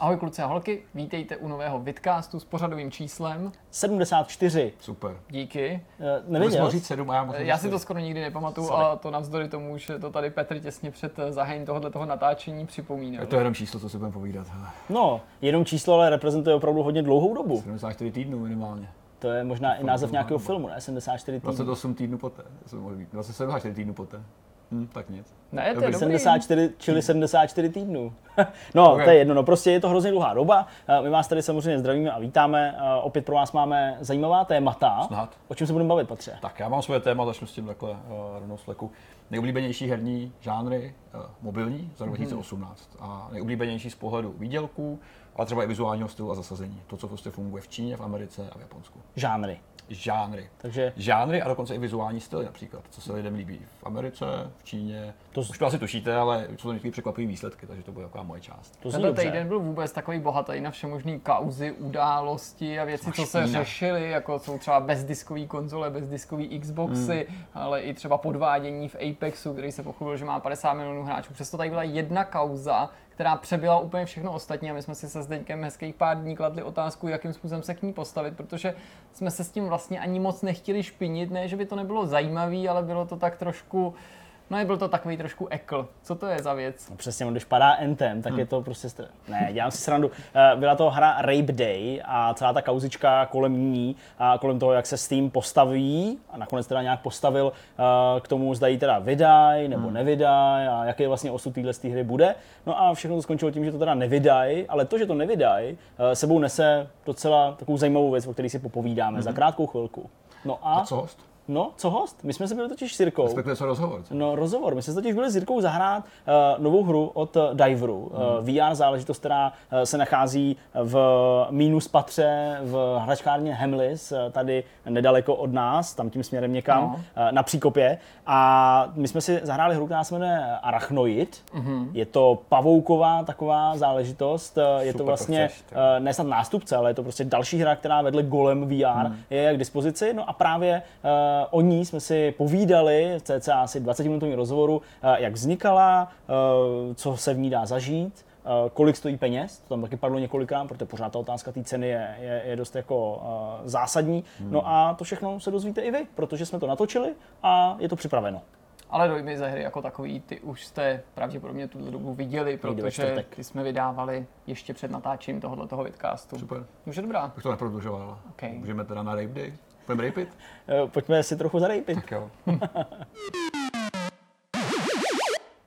Ahoj kluci a holky, vítejte u nového vidcastu s pořadovým číslem. 74. Super. Díky. Eh, Neviděl? Říct 7 a já Já si to skoro nikdy nepamatuju, Sorry. ale to navzdory tomu, že to tady Petr těsně před eh, zahájením tohoto toho natáčení připomínal. Je to jenom číslo, co si budeme povídat. Hele. No, jenom číslo, ale reprezentuje opravdu hodně dlouhou dobu. 74 týdnů minimálně. To je možná i název nějakého filmu, ne? 74 týdnů. 28 týdnů poté. To mohl být. 27 týdnů poté. Hm, tak nic. Ne, to je Dobrý. dobrý. 74, čili 74 týdnů. no, Ok. to je jedno, no prostě je to hrozně dlouhá doba. Eh, My vás tady samozřejmě zdravíme a vítáme. Eh, Opět pro vás máme zajímavá témata. Snad. O čem se budeme bavit, Patře? Tak já mám svoje téma, začnu s tím takhle uh, rovnou z fleku. Nejoblíbenější herní žánry, uh, mobilní, za rok 2018. A nejoblíbenější z pohledu výdělků, ale třeba i vizuálního stylu a zasazení. To, co prostě funguje v Číně, v Americe a v Japonsku. Žánry. Žánry. Takže Žánry a dokonce i vizuální styly například, co se lidem líbí v Americe, v Číně. To z- Už to asi tušíte, ale jsou to některé překvapivé výsledky, takže to bude taková moje část. to Tenhle dobře. týden byl vůbec takový bohatý na všemožný kauzy, události a věci, co se řešily, jako jsou třeba bezdiskový konzole, bezdiskový Xboxy, Hmm. ale i třeba podvádění v Apexu, který se pochlubil, že má 50 milionů hráčů. Přesto tady byla jedna kauza, která přebyla úplně všechno ostatní a my jsme si se Zdeňkem hezkých pár dní kladli otázku, jakým způsobem se k ní postavit, protože jsme se s tím vlastně ani moc nechtěli špinit, ne, že by to nebylo zajímavý, ale bylo to tak trošku, no byl to takový trošku ekl. Co to je za věc? No přesně, když padá Anthem, tak je to prostě... Str... Ne, dělám si srandu. Eh, Byla to hra Rape Day a celá ta kauzička kolem ní a kolem toho, jak se Steam postaví a nakonec teda nějak postavil eh, k tomu, zda jí teda vydaj nebo nevydaj a jaký vlastně osud téhle z té hry bude. No a všechno to skončilo tím, že to teda nevydaj, ale to, že to nevydaj, eh, sebou nese docela takovou zajímavou věc, o které si popovídáme za krátkou chvilku. No a, A co host? No, co host? My jsme se byli totiž s Jirkou. Respektive co rozhovor. Co? No, rozhovor. My jsme se totiž byli s Jirkou zahrát uh, novou hru od uh, Diveru. Uh, VR záležitost, která uh, se nachází v Minus patře v hračkárně Hemlis, uh, tady nedaleko od nás, tam tím směrem někam, No. uh, na Příkopě. A my jsme si zahráli hru, která se jmenuje Arachnoid. Je to pavouková taková záležitost. Uh, je to Super, to vlastně chceš, ty. uh, ne snad nástupce, ale je to prostě další hra, která vedle Golem VR je k dispozici. No a právě uh, o ní jsme si povídali, cca asi 20 minutový rozhovoru, uh, jak vznikala, uh, co se v ní dá zažít, kolik stojí peněz, to tam taky padlo několikrát, protože pořád ta otázka té ceny je, je, je dost jako uh, zásadní. No a to všechno se dozvíte i vy, protože jsme to natočili a je to připraveno. Ale dojmy ze hry jako takový, ty už jste pravděpodobně tu dobu viděli, protože ty jsme vydávali ještě před natáčením tohoto toho vidcastu. Super. Už je dobrá. Bych to neprodlužoval. Ok. Můžeme teda na rape day. Půjdeme rapit? Uh, pojďme si trochu zarejpit. Tak jo.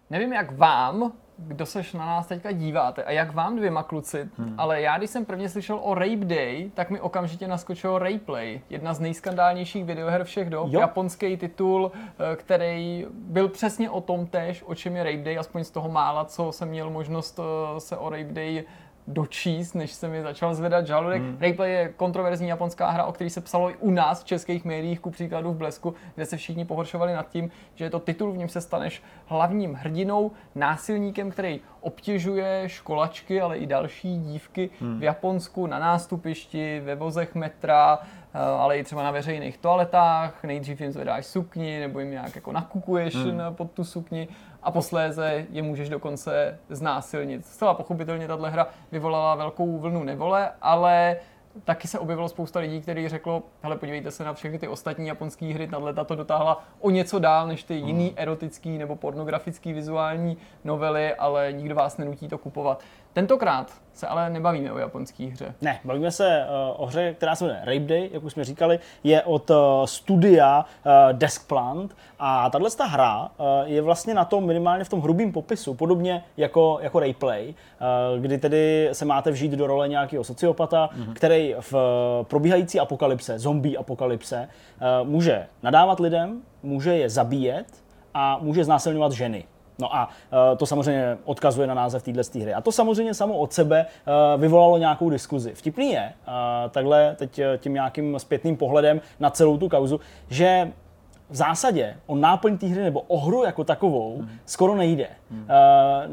Nevím, jak vám, kdo seš na nás teďka díváte a jak vám dvěma kluci, hmm. ale já, když jsem prvně slyšel o Rape Day, tak mi okamžitě naskočilo Rayplay, jedna z nejskandálnějších videoher všech dob, Jo. japonský titul, eh, který byl přesně o tom též, o čem je Rape Day, aspoň z toho mála, co jsem měl možnost eh, se o Rape Day dočíst, než jsem mi začal zvedat žaludek. Hmm. Rayplay je kontroverzní japonská hra, o který se psalo i u nás v českých médiích, ku příkladu v Blesku, kde se všichni pohoršovali nad tím, že je to titul, v něm se staneš hlavním hrdinou, násilníkem, který obtěžuje školačky, ale i další dívky hmm. v Japonsku na nástupišti, ve vozech metra, eh, ale i třeba na veřejných toaletách. Nejdřív jim zvedáš sukni, nebo jim nějak jako nakukuješ hmm. pod tu sukni a posléze je můžeš dokonce znásilnit. Zcela pochopitelně tahle hra vyvolala velkou vlnu nevole, ale taky se objevilo spousta lidí, kteří řeklo, hele podívejte se na všechny ty ostatní japonské hry, tahle to dotáhla o něco dál než ty jiný erotický nebo pornografický vizuální novely, ale nikdo vás nenutí to kupovat. Tentokrát se ale nebavíme o japonské hře. Ne, bavíme se uh, o hře, která se jmenuje Rape Day, jak už jsme říkali, je od uh, studia uh, Deskplant a tahle ta hra uh, je vlastně na tom minimálně v tom hrubém popisu, podobně jako, jako Rayplay, uh, kdy tedy se máte vžít do role nějakého sociopata, mm-hmm. který v uh, probíhající apokalypse, zombie apokalypse, uh, může nadávat lidem, může je zabíjet a může znásilňovat ženy. No a uh, to samozřejmě odkazuje na název téhle hry. A to samozřejmě samo od sebe uh, vyvolalo nějakou diskuzi. Vtipný je, uh, takhle teď eh, tím nějakým zpětným pohledem na celou tu kauzu, že v zásadě o náplň té hry nebo o hru jako takovou hmm. skoro nejde. Hmm. Uh,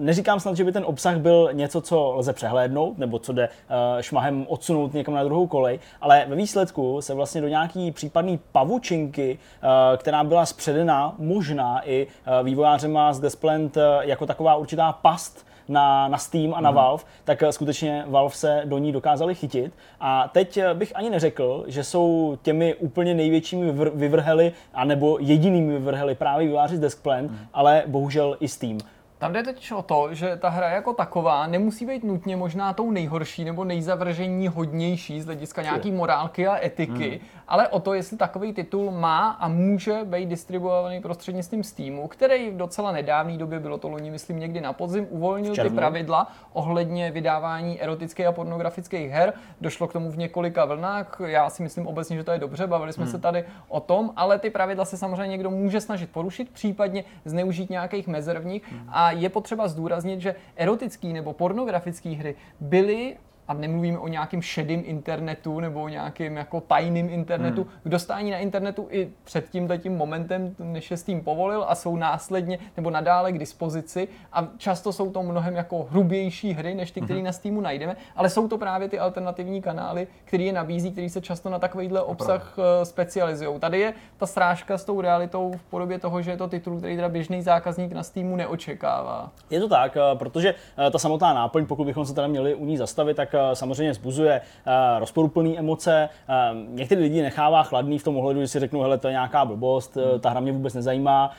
neříkám snad, že by ten obsah byl něco, co lze přehlédnout, nebo co jde uh, šmahem odsunout někam na druhou kolej, ale ve výsledku se vlastně do nějaký případný pavučinky, uh, která byla spředena možná i uh, vývojářema z Desplant uh, jako taková určitá past, na, na Steam a na mm. Valve, tak skutečně Valve se do ní dokázali chytit. A teď bych ani neřekl, že jsou těmi úplně největšími vyvrhely, anebo jedinými vyvrhely právě výváři z Deskplan, mm. ale bohužel i Steam. Tam jde teď o to, že ta hra jako taková nemusí být nutně možná tou nejhorší nebo nejzavržení hodnější z hlediska nějaký morálky a etiky, hmm. ale o to, jestli takový titul má a může být distribuovaný prostřednictvím Steamu, který v docela nedávné době, bylo to loni, myslím někdy na podzim, uvolnil ty pravidla ohledně vydávání erotických a pornografických her. Došlo k tomu v několika vlnách. Já si myslím obecně, že to je dobře, bavili jsme hmm. se tady o tom, ale ty pravidla se samozřejmě někdo může snažit porušit, případně zneužít nějakých mezer v nich. Hmm. A je potřeba zdůraznit, že erotický nebo pornografické hry byly a nemluvíme o nějakém šedém internetu nebo o nějakém jako tajným internetu, hmm. k dostání na internetu i před tím tím momentem, než je Steam povolil a jsou následně nebo nadále k dispozici a často jsou to mnohem jako hrubější hry, než ty, které hmm. na Steamu najdeme, ale jsou to právě ty alternativní kanály, které je nabízí, který se často na takovýhle obsah Opravdu. Eh, specializují. Tady je ta srážka s tou realitou v podobě toho, že je to titul, který teda běžný zákazník na Steamu neočekává. Je to tak, eh, protože eh, ta samotná náplň, pokud bychom se teda měli u ní zastavit, tak samozřejmě zbuzuje eh, rozporuplné emoce. Eh, některý lidi nechává chladný v tom ohledu, že si řeknou, hele, to je nějaká blbost, eh, hmm. ta hra mě vůbec nezajímá.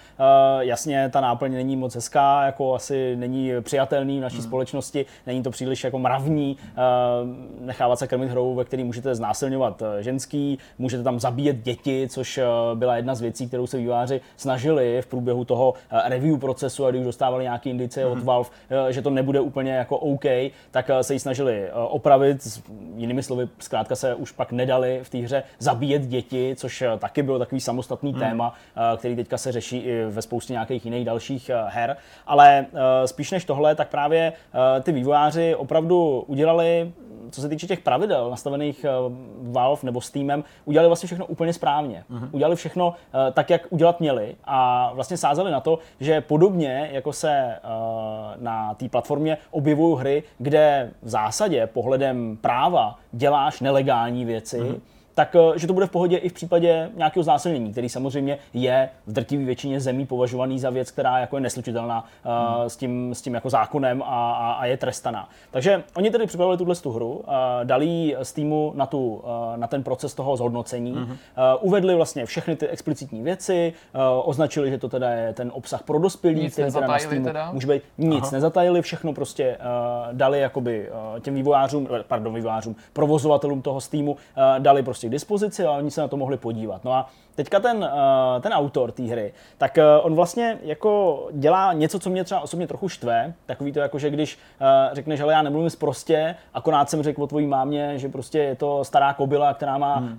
Jasně, ta náplň není moc hezká, jako asi není přijatelný v naší hmm. společnosti, není to příliš jako mravní, nechávat se krmit hrou, ve které můžete znásilňovat ženský, můžete tam zabíjet děti, což byla jedna z věcí, kterou se výváři snažili v průběhu toho review procesu, a když už dostávali nějaké indicie hmm. od Valve, že to nebude úplně jako OK, tak se ji snažili opravit. Jinými slovy, zkrátka se už pak nedali v té hře zabíjet děti, což eh, taky bylo takový samostatný hmm. téma, eh, který teďka se řeší i ve spoustě nějakých jiných dalších eh, her. Ale spíš než tohle, tak právě ty vývojáři opravdu udělali co se týče těch pravidel nastavených Valve nebo Steamem, udělali vlastně všechno úplně správně. Uh-huh. Udělali všechno tak, jak udělat měli a vlastně sázeli na to, že podobně jako se na té platformě objevují hry, kde v zásadě pohledem práva děláš nelegální věci, mm-hmm tak eh, že to bude v pohodě i v případě nějakého znásilnění, který samozřejmě je v drtivé většině zemí považovaný za věc, která jako je neslučitelná uh, s, tím, s tím jako zákonem a, a, a je trestaná. Takže oni tedy připravili tuhle tu hru, uh, dali z týmu na, tu, uh, na ten proces toho zhodnocení, uh, uvedli vlastně všechny ty explicitní věci, označili, že to teda je ten obsah pro dospělí, nic který teda na Steamu teda? může být nic Aha. nezatajili, všechno prostě dali jakoby těm vývojářům, pardon, vývojářům, provozovatelům toho Steamu, dali prostě k dispozici a oni se na to mohli podívat. No a teďka ten, uh, ten autor té hry, tak uh, on vlastně jako dělá něco, co mě třeba osobně trochu štve, takový to jako, že když uh, řekneš, že já nemluvím prostě, akorát jsem řekl o tvojí mámě, že prostě je to stará kobila, která má hmm.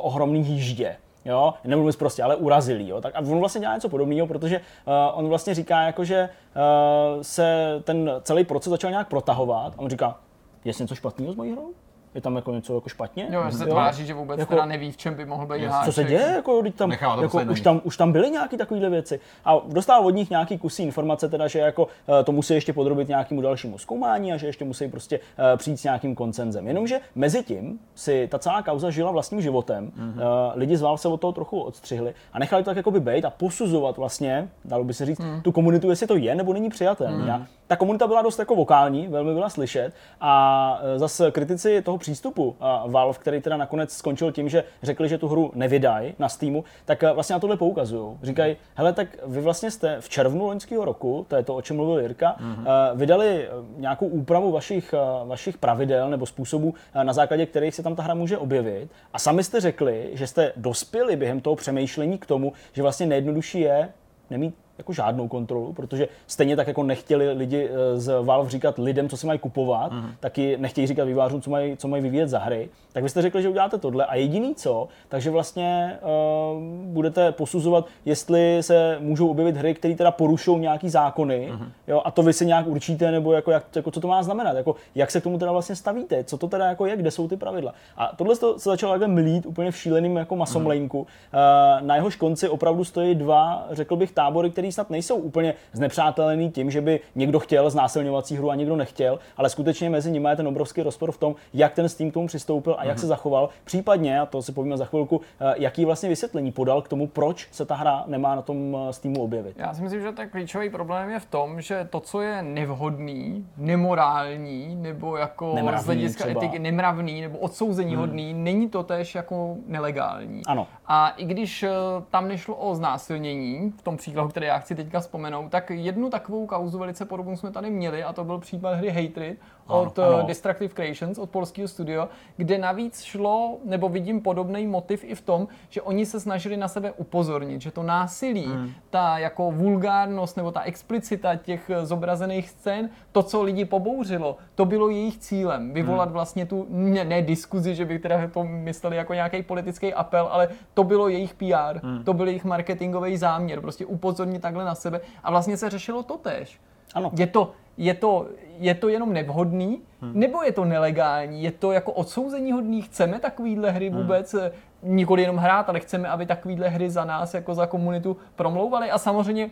ohromný jíždě. Jo, nemluvím prostě, ale urazilý. Jo. Tak a on vlastně dělá něco podobného, protože uh, on vlastně říká, jako, že uh, se ten celý proces začal nějak protahovat a on říká, je něco špatného s mojí hrou? Je tam jako něco jako špatně. Jo, že se tváří, že vůbec jako, teda neví, v čem by mohl být háček. Co se děje? Jako, tam, jako, už, tam, už tam byly nějaké takovéhle věci. A dostal od nich nějaký kusí informace, teda, že jako, uh, to musí ještě podrobit nějakému dalšímu zkoumání a že ještě musí prostě uh, přijít s nějakým koncenzem. Jenomže mezi tím si ta celá kauza žila vlastním životem. Mm-hmm. Uh, lidi z se od toho trochu odstřihli a nechali to tak jako by být a posuzovat vlastně, dalo by se říct, mm. tu komunitu, jestli to je nebo není přijatelné. Mm. Ta komunita byla dost jako vokální, velmi byla slyšet a zase kritici toho přístupu Valve, který teda nakonec skončil tím, že řekli, že tu hru nevydají na Steamu, tak uh, vlastně na tohle poukazují. Říkají, hele, tak vy vlastně jste v červnu loňského roku, to je to, o čem mluvil Jirka, mm-hmm. uh, vydali nějakou úpravu vašich, vašich pravidel nebo způsobů, na základě kterých se tam ta hra může objevit. A sami jste řekli, že jste dospěli během toho přemýšlení k tomu, že vlastně nejjednodušší je nemít jako žádnou kontrolu, protože stejně tak jako nechtěli lidi eh, z Valve říkat lidem, co si mají kupovat, mm-hmm. taky nechtějí říkat vývářům, co mají, co mají vyvíjet za hry. Tak vy jste řekli, že uděláte tohle a jediný co, takže vlastně uh, budete posuzovat, jestli se můžou objevit hry, které teda porušují nějaký zákony, mm-hmm. jo, a to vy si nějak určíte, nebo jako, jak, jako co to má znamenat, jako, jak se k tomu teda vlastně stavíte, co to teda jako je, kde jsou ty pravidla. A tohle se začalo takhle mlít úplně v šíleným jako masomlejnku. Mm-hmm. Uh, na jehož konci opravdu stojí dva, řekl bych, tábory, který který snad nejsou úplně znepřátelený tím, že by někdo chtěl znásilňovací hru a někdo nechtěl, ale skutečně mezi nimi je ten obrovský rozpor v tom, jak ten Steam k tomu přistoupil a jak mm-hmm. se zachoval. Případně, a to si povíme za chvilku, eh, jaký vlastně vysvětlení podal k tomu, proč se ta hra nemá na tom eh, Steamu objevit. Já si myslím, že ten klíčový problém je v tom, že to, co je nevhodný, nemorální nebo jako Nemravný z hlediska třeba. etiky nemravný nebo odsouzení hodný, není to tež jako nelegální. Ano. A i když eh, tam nešlo o znásilnění, v tom příkladu, který já chci teďka vzpomenout, tak jednu takovou kauzu velice podobnou jsme tady měli a to byl případ hry Hatred od ano. ano. Destructive Creations, od polského studio, kde navíc šlo, nebo vidím podobný motiv i v tom, že oni se snažili na sebe upozornit, že to násilí, hmm. ta jako vulgárnost nebo ta explicita těch eh, zobrazených scén, to, co lidi pobouřilo, to bylo jejich cílem. Vyvolat hmm. vlastně tu, ne, ne diskuzi, že by teda to mysleli jako nějaký politický apel, ale to bylo jejich PR, hmm. to byl jejich marketingový záměr, prostě upozornit takhle na sebe a vlastně se řešilo to tež. Ano. Je to, je to, je to jenom nevhodný, hmm. nebo je to nelegální? Je to jako odsouzení hodný? Chceme takovýhle hry vůbec hmm. nikoli jenom hrát, ale chceme, aby takovýhle hry za nás, jako za komunitu promlouvaly? A samozřejmě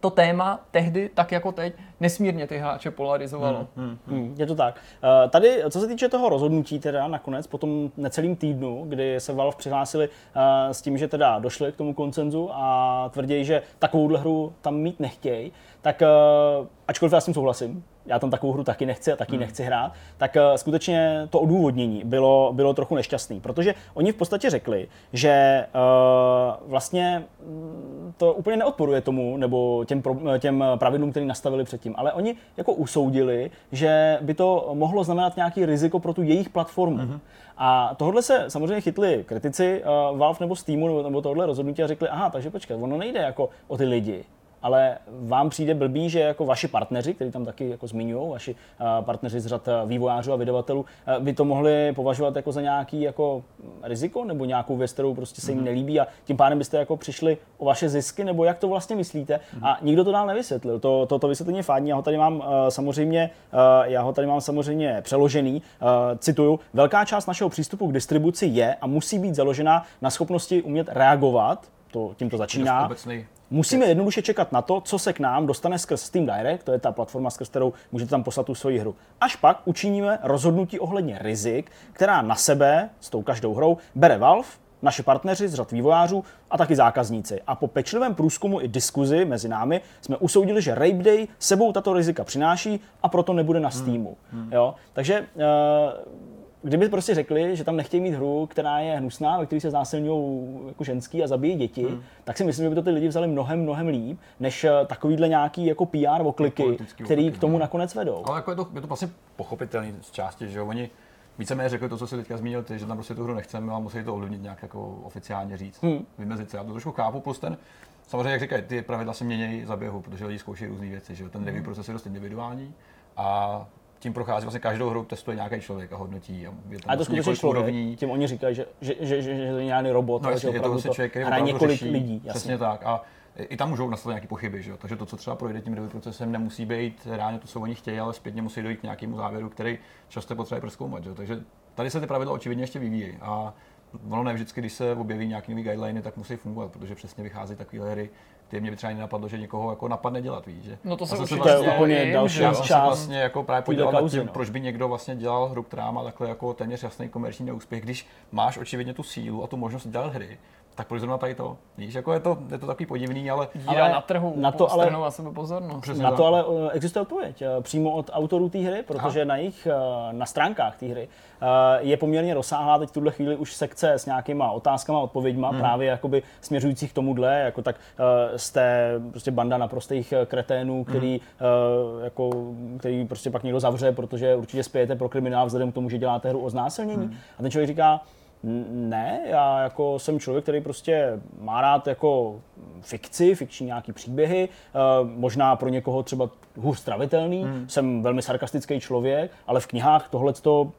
to téma tehdy, tak jako teď, nesmírně ty hráče polarizovalo. Hmm, hmm, je to tak. Uh, tady, co se týče toho rozhodnutí teda nakonec, po tom necelým týdnu, kdy se Valve přihlásili uh, s tím, že teda došli k tomu koncenzu a tvrdí, že takovouhle hru tam mít nechtějí, tak uh, ačkoliv já s tím souhlasím, já tam takovou hru taky nechci a taky hmm. nechci hrát, tak uh, skutečně to odůvodnění bylo, bylo trochu nešťastný, protože oni v podstatě řekli, že uh, vlastně mm, to úplně neodporuje tomu, nebo těm, pro, těm pravidlům, které nastavili předtím, ale oni jako usoudili, že by to mohlo znamenat nějaký riziko pro tu jejich platformu. Hmm. A tohle se samozřejmě chytli kritici uh, Valve nebo Steamu nebo, nebo tohle rozhodnutí a řekli, aha, takže počkej, ono nejde jako o ty lidi, ale vám přijde blbý, že jako vaši partneři, kteří tam taky jako zmiňují, vaši uh, partneři z řad vývojářů a vydavatelů, by to mohli považovat jako za nějaký jako riziko nebo nějakou věc, kterou prostě se jim nelíbí a tím pádem byste jako přišli o vaše zisky, nebo jak to vlastně myslíte? A nikdo to dál nevysvětlil. To, to, to vysvětlení je fádní, já ho tady mám samozřejmě, já ho tady mám samozřejmě přeložený. Cituju, velká část našeho přístupu k distribuci je a musí být založena na schopnosti umět reagovat, to, tím to začíná, Obecný Musíme jednoduše čekat na to, co se k nám dostane skrz Steam Direct, to je ta platforma, skrz kterou můžete tam poslat tu svoji hru. Až pak učiníme rozhodnutí ohledně rizik, která na sebe s tou každou hrou bere Valve, naši partneři z řad vývojářů a taky zákazníci. A po pečlivém průzkumu i diskuzi mezi námi jsme usoudili, že Rape Day sebou tato rizika přináší a proto nebude na Steamu. Hmm. Jo? Takže uh, kdyby prostě řekli, že tam nechtějí mít hru, která je hnusná, ve které se znásilňují jako ženský a zabijí děti, hmm. tak si myslím, že by to ty lidi vzali mnohem, mnohem líp, než eh, takovýhle nějaký jako PR okliky, Politický který okliky, k tomu no. nakonec vedou. Ale jako je to, je to vlastně pochopitelný z části, že oni víceméně řekli to, co si teďka zmínil ty, že tam prostě tu hru nechceme a musí to ovlivnit nějak jako oficiálně říct, Hmm. vymezit se. Já to trošku chápu, plus ten, samozřejmě, jak říkají, ty pravidla se mění za běhu, protože lidi zkoušejí různé věci, že ten Hmm. review proces je dost individuální a tím prochází vlastně každou hru, testuje nějaký člověk a hodnotí. A je tam A to vlastně skutečně člověk, úrovní. tím oni říkají, že, že, že, že, že to není žádný robot, No ale jasně, že je to vlastně člověk, který hraje několik řeší, lidí. Jasně. Přesně tak. A i tam můžou nastat nějaké pochyby, že jo? takže to, co třeba projde tím review procesem, nemusí být reálně to, co oni chtějí, ale zpětně musí dojít k nějakému závěru, který často potřebuje proskoumat. Že jo? Takže tady se ty pravidla očividně ještě vyvíjí. A ono ne vždycky, když se objeví nějaký nový guideliny, tak musí fungovat, protože přesně vychází takové hry, které mě by třeba ani nenapadlo, že někoho jako napadne dělat, víš, že? No to se určitě To je úplně jim, další já část vlastně jako právě podíval nad kauzy, tím, no. proč by někdo vlastně dělal hru, která má takhle jako téměř jasný komerční neúspěch, když máš očividně tu sílu a tu možnost dělat hry, tak proč zrovna tady to? Víš, jako je to, je to takový podivný, ale Díra Ale na trhu, na to ale- na sebe pozornost. Přesně Na tak. to ale eh, existuje odpověď eh, přímo od autorů té hry, protože na jejich, eh, na stránkách té hry je poměrně rozsáhlá teď v tuhle chvíli už sekce s nějakýma otázkama, odpověďma, Hmm. právě jakoby směřujících k tomuhle, jako tak jste prostě banda naprostých kreténů, který, Hmm. jako, který prostě pak někdo zavře, protože určitě spějete pro kriminál vzhledem k tomu, že děláte hru o znásilnění. Hmm. A ten člověk říká, "N- ne, já jako jsem člověk, který prostě má rád jako fikci, fikční nějaký příběhy, eh, možná pro někoho třeba hůř stravitelný, hmm. jsem velmi sarkastický člověk, ale v knihách tohle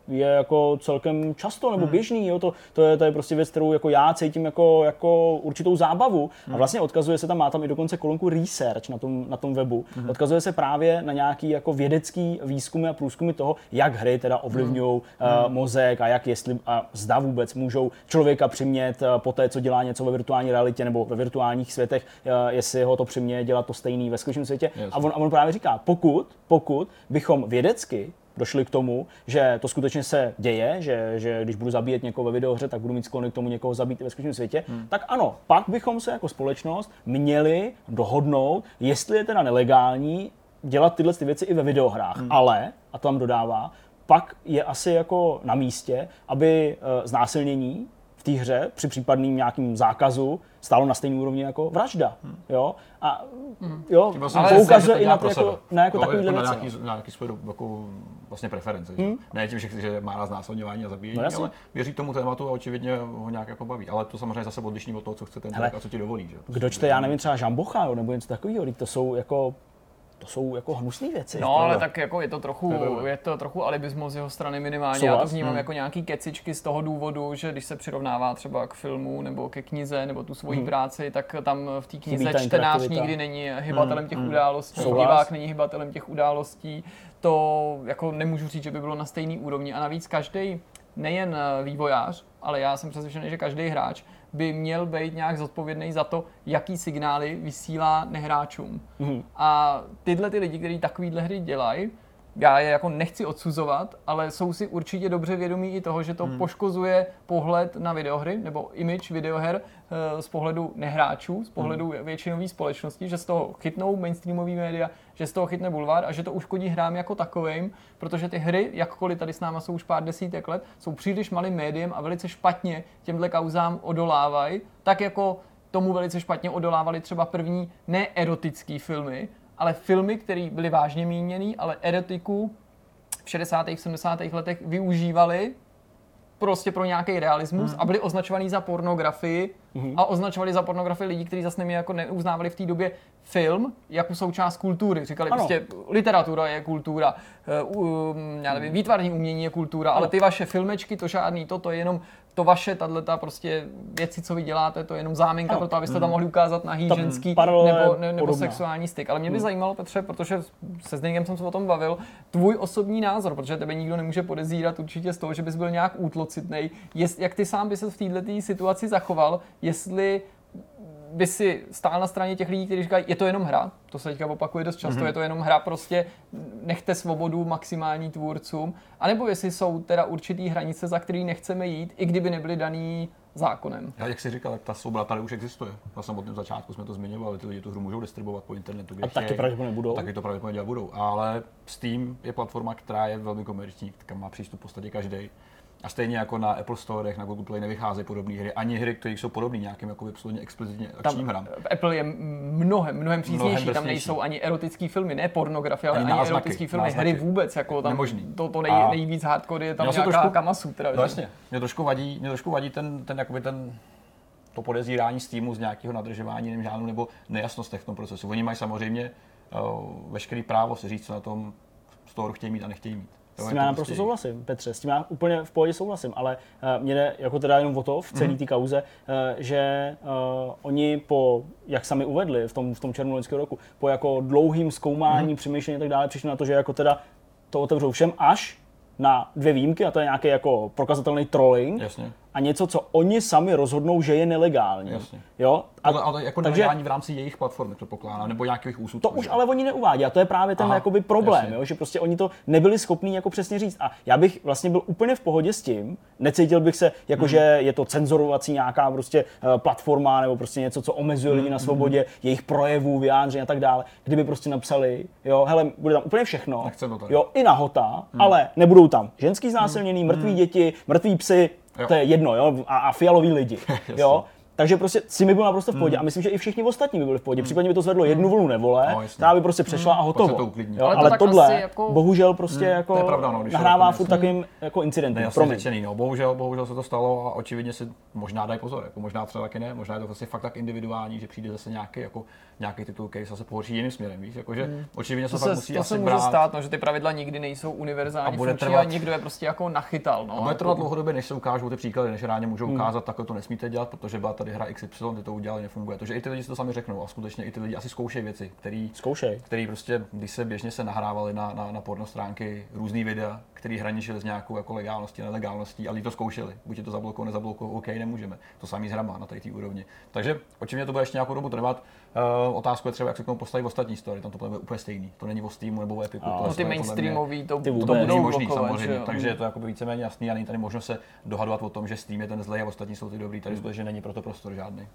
je jako celkem často nebo běžný, jo? To, to, je, to je prostě věc, kterou jako já cítím jako, jako určitou zábavu a vlastně odkazuje se tam, má tam i dokonce kolonku research na tom, na tom webu, odkazuje se právě na nějaký jako vědecký výzkumy a průzkumy toho, jak hry teda ovlivňují uh, mozek a jak jestli a zda vůbec můžou člověka přimět eh, po té, co dělá něco ve virtuální realitě nebo ve virtuálních světech, eh, jestli ho to přiměje dělat to stejný ve skutečném světě. Jasně. A on, a on právě říká, pokud, pokud bychom vědecky došli k tomu, že to skutečně se děje, že, že když budu zabíjet někoho ve videohře, tak budu mít sklony k tomu někoho zabít i ve skutečném světě, hmm. tak ano, pak bychom se jako společnost měli dohodnout, jestli je teda nelegální dělat tyhle ty věci i ve videohrách. Hmm. Ale, a to tam dodává, pak je asi jako na místě, aby eh, znásilnění té hře při případným nějakým zákazu stálo na stejné úrovni jako vražda. Hmm. Jo? A jo, Tím vlastně ale poukazuje to i na, to pro jako, na jako Jo, takovýhle na věci. nějaký, no. na nějaký svoje jako vlastně preference. Že? Ne tím, že, že má na znásilňování a zabíjení, No ale věří tomu tématu a očividně ho nějak jako baví. Ale to samozřejmě zase odlišný od toho, co chce ten Hele, člověk a co ti dovolí. Že? Kdo čte, já nevím, třeba Žambocha jo, nebo něco takového, to jsou jako to jsou jako hnusné věci. No, ale tak jako je to trochu, je to trochu alibismus z jeho strany minimálně. Já to Souhlas. vnímám Hmm. jako nějaký kecičky z toho důvodu, že když se přirovnává třeba k filmu nebo ke knize nebo tu svoji Hmm. práci, tak tam v té knize čtenář nikdy není hybatelem těch událostí, Hmm. Souhlas. divák není hybatelem těch událostí. To jako nemůžu říct, že by bylo na stejný úrovni. A navíc každý nejen eh, vývojář, ale já jsem přesvědčený, že každý hráč by měl být nějak zodpovědný za to, jaký signály vysílá nehráčům. Mhm. A tyhle ty lidi, kteří takovýhle hry dělají, já je jako nechci odsuzovat, ale jsou si určitě dobře vědomí i toho, že to hmm. poškozuje pohled na videohry nebo image videoher eh, z pohledu nehráčů, z pohledu hmm. většinové společnosti, že z toho chytnou mainstreamový média, že z toho chytne bulvár a že to uškodí hrám jako takovým, protože ty hry, jakkoliv tady s náma jsou už pár desítek let, jsou příliš malým médiem a velice špatně těmhle kauzám odolávají, tak jako tomu velice špatně odolávaly třeba první neerotické filmy, ale filmy, které byly vážně míněný, ale erotiku v 60. 70. letech využívali prostě pro nějaký realismus Hmm. a byli označovaný za pornografii a označovali za pornografii lidi, kteří zase jako neuznávali v té době film jako součást kultury. Říkali Ano. prostě literatura je kultura, um, já nevím, výtvarní umění je kultura, ale ty vaše filmečky, to žádný, to, to je jenom to vaše, tato prostě věci, co vy děláte, to je jenom záminka Ano. pro to, abyste tam mohli ukázat nahý Ta ženský nebo, ne, nebo podobná. sexuální styk. Ale mě by zajímalo, Petře, protože se Zdeňkem jsem se o tom bavil, tvůj osobní názor, protože tebe nikdo nemůže podezírat určitě z toho, že bys byl nějak útlocitnej. Jest, jak ty sám by se v této situaci zachoval, jestli by si stál na straně těch lidí, kteří říkají, je to jenom hra, to se teďka opakuje dost často, mm-hmm. je to jenom hra, prostě nechte svobodu maximální tvůrcům, anebo jestli jsou teda určitý hranice, za který nechceme jít, i kdyby nebyly daný zákonem. Já, jak jsi říkal, tak ta svoboda tady už existuje. Na samotném začátku jsme to zmiňovali, ty lidi tu hru můžou distribuovat po internetu. kde A taky pravděpodobně budou. Taky to pravděpodobně budou. Ale Steam je platforma, která je velmi komerční, kam má přístup v podstatě každý. A stejně jako na Apple Storech, na Google Play nevycházejí podobné hry, ani hry, které jsou podobné nějakým jako absolutně explicitně akčním hrám. v Apple je mnohem, mnohem přísnější, tam drsnější. nejsou ani erotické filmy, ne pornografie, ale Ani ani, erotické filmy, náznaky. hry vůbec, jako tam Nemožný. to, to nej, nejvíc hardcore je tam nějaká trošku- Kama Sutra. No jasně, mě trošku vadí, mě trošku vadí ten, ten, jakoby ten, to podezírání z týmu z nějakého nadržování jiným žádnou nebo nejasnostech v tom procesu. Oni mají samozřejmě uh, veškerý právo si říct, co na tom z toho chtějí mít a nechtějí mít. S tím já naprosto prostě- souhlasím, Petře, s tím já úplně v pohodě souhlasím, ale uh, mě jde jako teda jenom o to v celé té kauze, uh, že uh, oni po, jak sami uvedli v tom, v tom červnu loňského roku, po jako dlouhým zkoumání, přemýšlení a tak dále, přišli na to, že jako teda to otevřou všem až na dvě výjimky, a to je nějaký jako prokazatelný trolling. Jasně. A něco, co oni sami rozhodnou, že je nelegální. Jasně. Jo? A, Ale, ale jako takže- takže, v rámci jejich platformy to pokládá, nebo nějakých úsudků. to už že? ale oni neuvádí a to je právě ten Aha, jakoby problém, jasně. jo, že prostě oni to nebyli schopní jako přesně říct. A já bych vlastně byl úplně v pohodě s tím, necítil bych se jako, Hmm. že je to cenzorovací nějaká prostě eh, platforma nebo prostě něco, co omezuje Hmm, lidi na svobodě, jejich projevů, vyjádření a tak dále. Kdyby prostě napsali, jo, hele, bude tam úplně všechno, jo, i nahota, ale nebudou tam ženský znásilnění, mrtví děti, mrtví psy, Jo. to je jedno, jo, a, a fialoví lidi, jo. Takže prostě s tím by byl naprosto v pohodě Hmm. a myslím, že i všichni ostatní by byli v pohodě. Případně by to zvedlo jednu vlnu nevole, No, která by prostě přešla a hotovo. to uklidní. Jo, Ale to ale tak tohle jako- bohužel prostě jako to je pravda, no, když to nahrává furt takovým jako incidentem. Nejasně Promiň. řečený, no. Bohužel, bohužel se to stalo a očividně si možná dají pozor, jako možná třeba taky ne, možná je to vlastně fakt tak individuální, že přijde zase nějaký, jako, nějaký titul, který se zase pohorší jiným směrem, víš, jakože očividně se To fakt se, musí to asi se může brát. stát, no, že ty pravidla nikdy nejsou univerzální A bude funkční trvat- a někdo je prostě jako nachytal. No, A bude jako- trvat dlouhodobě, než se ukážou ty příklady, než ráně můžou Hmm. ukázat, takhle to nesmíte dělat, protože byla tady hra XY, ty to udělali, nefunguje. To, že i ty lidi si to sami řeknou a skutečně i ty lidi asi zkoušejí věci, který, Zkoušej. který prostě, když se běžně se nahrávali na, na, na porno stránky různý videa, který hraničili s nějakou jako legálností, nelegálností, ale lidi to zkoušeli. Buď je to zablokou, nezablokou, OK, nemůžeme. To samý s hrama na té úrovni. Takže očividně to bude ještě nějakou dobu trvat. Uh, otázku je třeba, jak se k tomu postaví ostatní story, tam to bude úplně stejný. To není o Steamu nebo o Epicu. No, to No ty mainstreamový to, Ty to budou není možný blokovat, samozřejmě, takže je to jako víceméně jasný a není tady možnost se dohadovat o tom, že Steam je ten zlej a ostatní jsou ty dobrý. Tady skutečně není proto prostor žádný.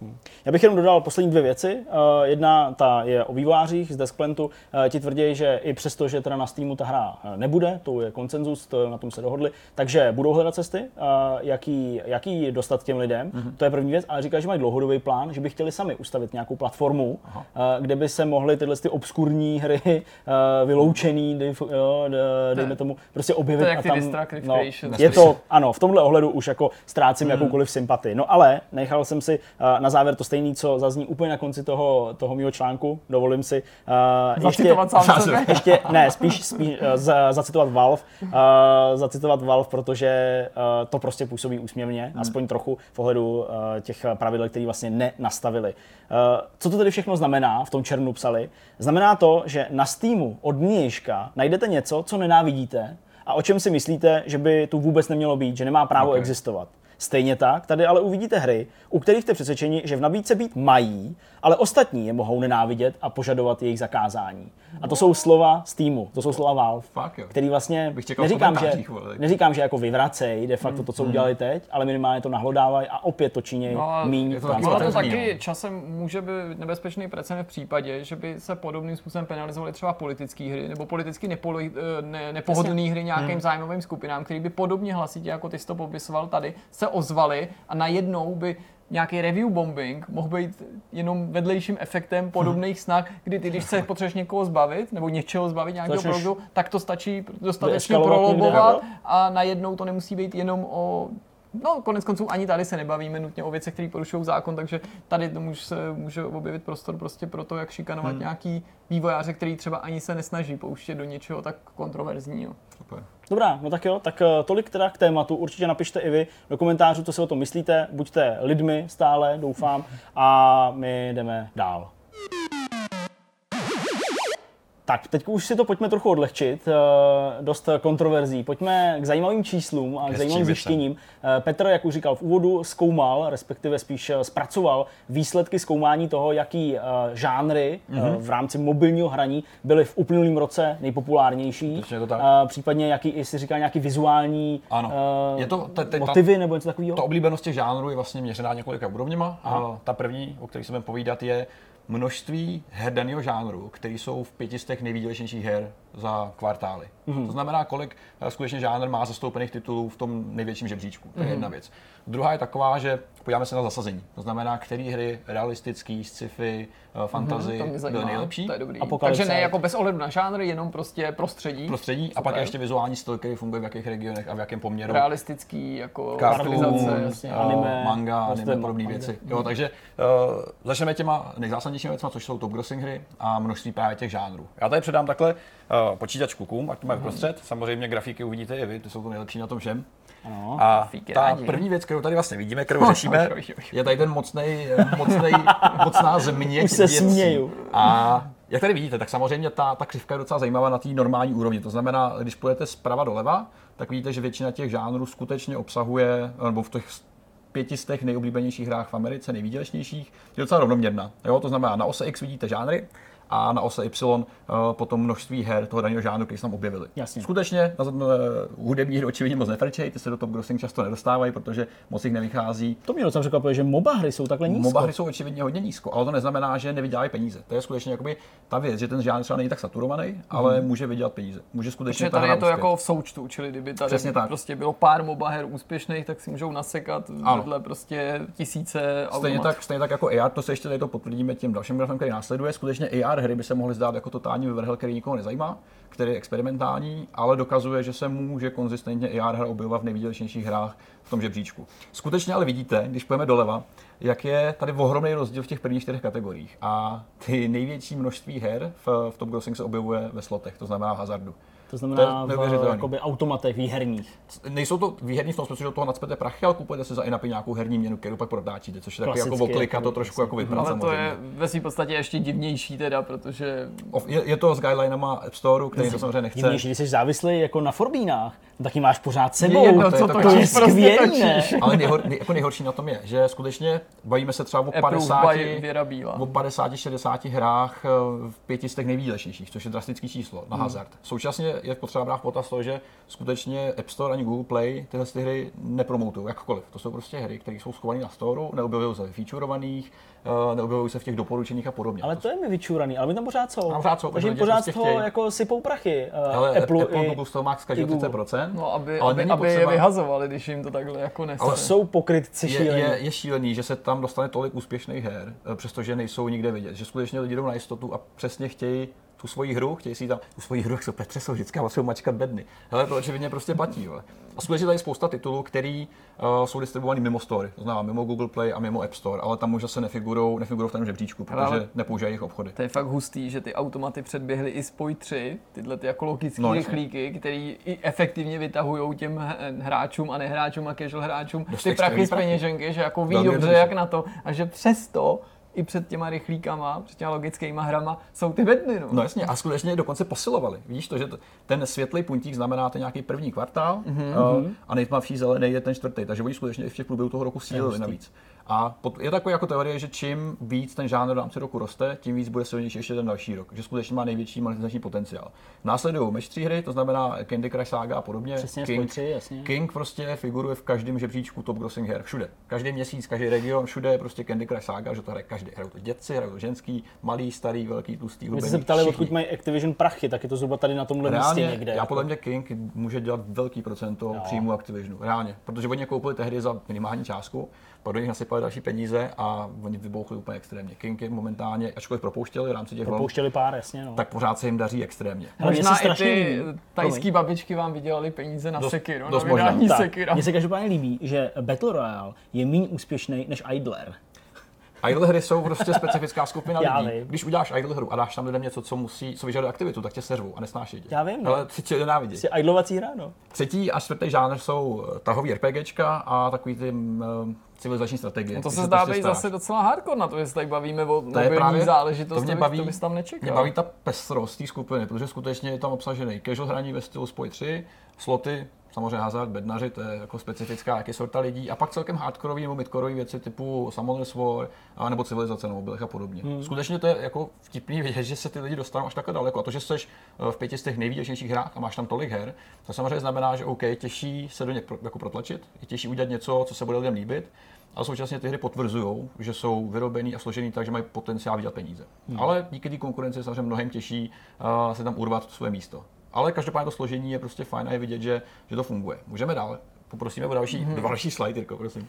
Já bych jenom dodal poslední dvě věci. Uh, jedna ta je o vývojářích z Deskplantu. Uh, ti tvrdí, že i přesto, že teda na Steamu ta hra nebude, to je konsenzus, to, na tom se dohodli, takže budou hledat cesty, uh, jaký, jaký dostat těm lidem. Mm-hmm. To je první věc, ale říkají, že mají dlouhodobý plán, že by chtěli sami ustavit nějakou platformu, uh, kde by se mohly tyhle ty obskurní hry, uh, vyloučený, dej, jo, dejme tomu, prostě objevit To je jak a tam. No, je to, ano, v tomhle ohledu už jako ztrácím jakoukoliv sympatii. No ale nechal jsem si uh, na závěr to stejný, co zazní úplně na konci toho, toho mého článku. Dovolím si uh, sám sebe. ještě, ne, spíš, spíš uh, za, zacitovat Valve, uh, zacitovat Valve, protože uh, to prostě působí úsměvně, hmm. aspoň trochu v ohledu uh, těch pravidel, které vlastně nenastavili. Uh, co to tedy všechno znamená, v tom černu psali? Znamená to, že na Steamu od nynějška najdete něco, co nenávidíte a o čem si myslíte, že by tu vůbec nemělo být, že nemá právo Ok. existovat. Stejně tak, tady ale uvidíte hry, u kterých jste přesvědčeni, že v nabídce být mají, ale ostatní je mohou nenávidět a požadovat jejich zakázání. A to jsou slova Steamu, to jsou slova Valve, Fakt jo. který vlastně, Bych čekal v neříkám že, vole. neříkám, že jako vyvracej de facto to, co udělali teď, ale minimálně to nahlodávají a opět to činí No míň je to taky Ono to taky časem může být nebezpečný precedent v případě, že by se podobným způsobem penalizovaly třeba politické hry nebo politicky nepoli, eh, ne, nepohodlné hry nějakým Hmm. zájmovým skupinám, který by podobně hlasitě, jako ty jsi to popisoval tady, se ozvali a najednou by nějaký review bombing mohl být jenom vedlejším efektem podobných snah, kdy ty, když se potřebuješ někoho zbavit nebo něčeho zbavit nějakého produktu, tak to stačí dostatečně prolobovat a najednou to nemusí být jenom o No, konec konců ani tady se nebavíme nutně o věcech, které porušují zákon, takže tady to může, se, může objevit prostor prostě pro to, jak šikanovat hmm. nějaký vývojáře, který třeba ani se nesnaží pouštět do něčeho tak kontroverzního. Super. Dobrá, no tak jo, tak eh, tolik teda k tématu. Určitě napište i vy do komentářů, co si o tom myslíte. Buďte lidmi stále, doufám. A my jdeme dál. Tak, teď už si to pojďme trochu odlehčit, eh, dost kontroverzí. Pojďme k zajímavým číslům a k zajímavým zjištěním. Eh, Petr, jak už říkal v úvodu, zkoumal, respektive spíš eh, zpracoval výsledky zkoumání toho, jaký žánry mm-hmm. v rámci mobilního hraní byly v uplynulém roce nejpopulárnější. To tak. Případně, jaký, jestli říká nějaký vizuální Ano. Je to- te- te- ta- motivy nebo něco takového? Ta oblíbenost těch žánrů je vlastně měřená několika úrovněma. A ta první, o které se budeme povídat, je množství her daného žánru, které jsou v pětistech nejvýdělečnějších her za kvartály. Mm-hmm. To znamená, kolik eh, skutečně žánr má zastoupených titulů v tom největším žebříčku. To je jedna věc. Druhá je taková, že podíváme se na zasazení. To znamená, které hry realistický, sci-fi, eh, fantasy To mě byly nejlepší. to je dobrý. Apokalypse. Takže ne jako bez ohledu na žánr, jenom prostě prostředí. prostředí a pak ještě vizuální styl, který funguje v jakých regionech a v jakém poměru. Realistický, jako Cartoon, eh, anime, manga, prostě anime, podobné věci. Jo, takže uh, začneme těma nejzásadnějšími věcmi, což jsou top grossing hry a množství právě těch žánrů. Já tady předám takhle uh, počítač klukům, ať to mají vprostřed. Samozřejmě grafiky uvidíte i vy, ty jsou to nejlepší na tom všem. Ano. A ta rádi. první věc, kterou tady vlastně vidíme, kterou řešíme, je tady ten mocnej, mocnej, mocná země Už se věcí. směju. A jak tady vidíte, tak samozřejmě ta, ta křivka je docela zajímavá na té normální úrovni. To znamená, když půjdete zprava doleva, tak vidíte, že většina těch žánrů skutečně obsahuje, nebo v těch pěti z těch nejoblíbenějších hrách v Americe, nejvýdělečnějších, je docela rovnoměrná. Jo? To znamená, na ose X vidíte žánry, a na ose Y eh, potom množství her toho daného žánru, který se tam objevily. Jasně. Skutečně na uh, hudební hry očividně moc nefrčej, ty se do top grossing často nedostávají, protože moc jich nevychází. To mě docela překvapuje, že MOBA hry jsou takhle nízko. MOBA hry jsou očividně hodně nízko, ale to neznamená, že nevydělají peníze. To je skutečně jakoby ta věc, že ten žánr třeba není tak saturovaný, ale může vydělat peníze. Může skutečně Protože tady je to uspět. jako v součtu, čili kdyby tady Přesně tak. prostě bylo pár MOBA her úspěšných, tak si můžou nasekat Ano. vedle prostě tisíce Stejně automat. tak, stejně tak jako AR, to se ještě tady to potvrdíme tím dalším grafem, který následuje. Skutečně AR hry by se mohly zdát jako totální vyvrhel, který nikoho nezajímá, který je experimentální, ale dokazuje, že se může konzistentně AR hra objevovat v nejvýdělečnějších hrách v tom žebříčku. Skutečně ale vidíte, když půjdeme doleva, jak je tady ohromný rozdíl v těch prvních čtyřech kategoriích. A ty největší množství her v, v Top Grossing se objevuje ve slotech, to znamená v hazardu. To znamená To v jakoby, automatech výherních. Nejsou to výherní v tom smyslu, že do toho nacpete prachy, ale kupujete si za inapy nějakou herní měnu, kterou pak prodáčíte, což je taky jako Klasicky, oklika jako to trošku jako vypadá Ale to je ve své podstatě ještě divnější teda, protože Je, je to s guidelinama App Store, který to samozřejmě nechce. Divnější, když jsi závislý jako na Forbínách, no tak ji máš pořád sebou. je jedno, to je co taková- to je točíš, prostě skvělý, ne? točíš. Ale nejhor, nej, jako nejhorší na tom je, že skutečně bavíme se třeba o Approve 50, by Věra Bílá. o 50-60 hrách eh, v pěti z těch nejvýdělečnějších, což je drastický číslo na hazard. Současně je potřeba brát v potaz to, že skutečně App Store ani Google Play tyhle ty hry nepromoutují jakkoliv. To jsou prostě hry, které jsou schované na Store, neobjevují se ve featurovaných, neobjevují se v těch doporučených a podobně. Ale to je mi vyčuraný, ale my tam pořád jsou. Tam pořád jsou, Takže pořád prostě z toho chtějí. jako sypou prachy. Uh, Ale Apple, Apple, i, Google z toho má každý Google. 30%, No, aby, ale aby, aby je potřeba- vyhazovali, když jim to takhle jako nese. To jsou pokrytci je, šílení. je, je šílený, že se tam dostane tolik úspěšných her, eh, přestože nejsou nikde vidět. Že skutečně lidi jdou na jistotu a přesně chtějí tu svoji hru, chtějí si tam, tu svoji hru, jak jsou Petře, jsou vždycky, a potřebují mačkat bedny. Hele, to očividně prostě platí. Vole. A skutečně tady je spousta titulů, který uh, jsou distribuovaný mimo Store, to znamená mimo Google Play a mimo App Store, ale tam už zase nefigurou, nefigurou v tom žebříčku, protože Ale- nepoužívají jejich obchody. To je fakt hustý, že ty automaty předběhly i Spoj 3, tyhle ty jako logické No, rychlíky, který i efektivně vytahují těm hráčům a nehráčům a casual hráčům Dost ty prachy z peněženky, že jako ví dobře jak na to a že přesto i před těma rychlíkama, před těma logickýma hrama jsou ty bedny. No. No jasně, a skutečně je dokonce posilovali. Vidíš to, že ten světlý puntík znamená ten nějaký první kvartál mm-hmm. a nejtmavší zelený je ten čtvrtý. Takže oni skutečně i v těch průběhu toho roku sílili navíc. A je takový jako teorie, že čím víc ten žánr v rámci roku roste, tím víc bude silnější ještě ten další rok. Že skutečně má největší monetizační potenciál. Následují match 3 hry, to znamená Candy Crush Saga a podobně. Přesně, King, Spoj 3, jasně. King prostě figuruje v každém žebříčku top grossing her, všude. Každý měsíc, každý region, všude je prostě Candy Crush Saga, že to hraje každý. Hrajou to dětci, hrajou to ženský, malý, starý, velký, tlustý, My jsme se ptali, odkud mají Activision prachy, tak je to zhruba tady na tomhle místě Reálně, někde. já jako. podle mě King může dělat velký procento příjmu Activisionu. Reálně. Protože oni koupili tehdy za minimální částku, pak do nich nasypali další peníze a oni vybouchli úplně extrémně. King je momentálně, ačkoliv propouštěli v rámci těch Propouštěli pár, jasně, no. tak pořád se jim daří extrémně. Ale Možná i ty tajský babičky vám vydělali peníze na Dost- Sekiro, dost na vydání Tak, Sekira. mně se každopádně líbí, že Battle Royale je méně úspěšný než Idler. Idle hry jsou prostě specifická skupina Já lidí. vím. Když uděláš idle hru a dáš tam lidem něco, co musí, co vyžaduje aktivitu, tak tě seřvou a nesnáší tě. Já vím. Ale ty tě nenávidí. Prostě idlovací hra, no. Třetí a čtvrtý žánr jsou eh, tahový RPGčka a takový ty mm, civilizační strategie. No to se zdá prostě být staráš. zase docela hardcore na to, že se tady bavíme o To je mobilní právě, záležitost, to mě baví, to bys tam nečekal. Mě baví ta pestrost té skupiny, protože skutečně je tam obsažený casual hraní ve stylu Spoj 3, sloty, samozřejmě hazard, bednaři, to je jako specifická jaký sorta lidí, a pak celkem hardkorový nebo midkorový věci typu Summoner's War, a nebo civilizace na mobilech a podobně. Hmm. Skutečně to je jako vtipný vidět, že se ty lidi dostanou až takhle daleko. A to, že jsi v pěti z těch nejvýdělečnějších hrách a máš tam tolik her, to samozřejmě znamená, že OK, těžší se do ně pro, jako protlačit, je těžší udělat něco, co se bude lidem líbit, a současně ty hry potvrzují, že jsou vyrobený a složený tak, že mají potenciál vydělat peníze. Hmm. Ale díky té konkurenci je samozřejmě mnohem těžší uh, se tam urvat své místo. Ale každopádně to složení je prostě fajn a je vidět, že, že to funguje. Můžeme dál. Poprosíme o další, hmm. další slide, Jirko, prosím.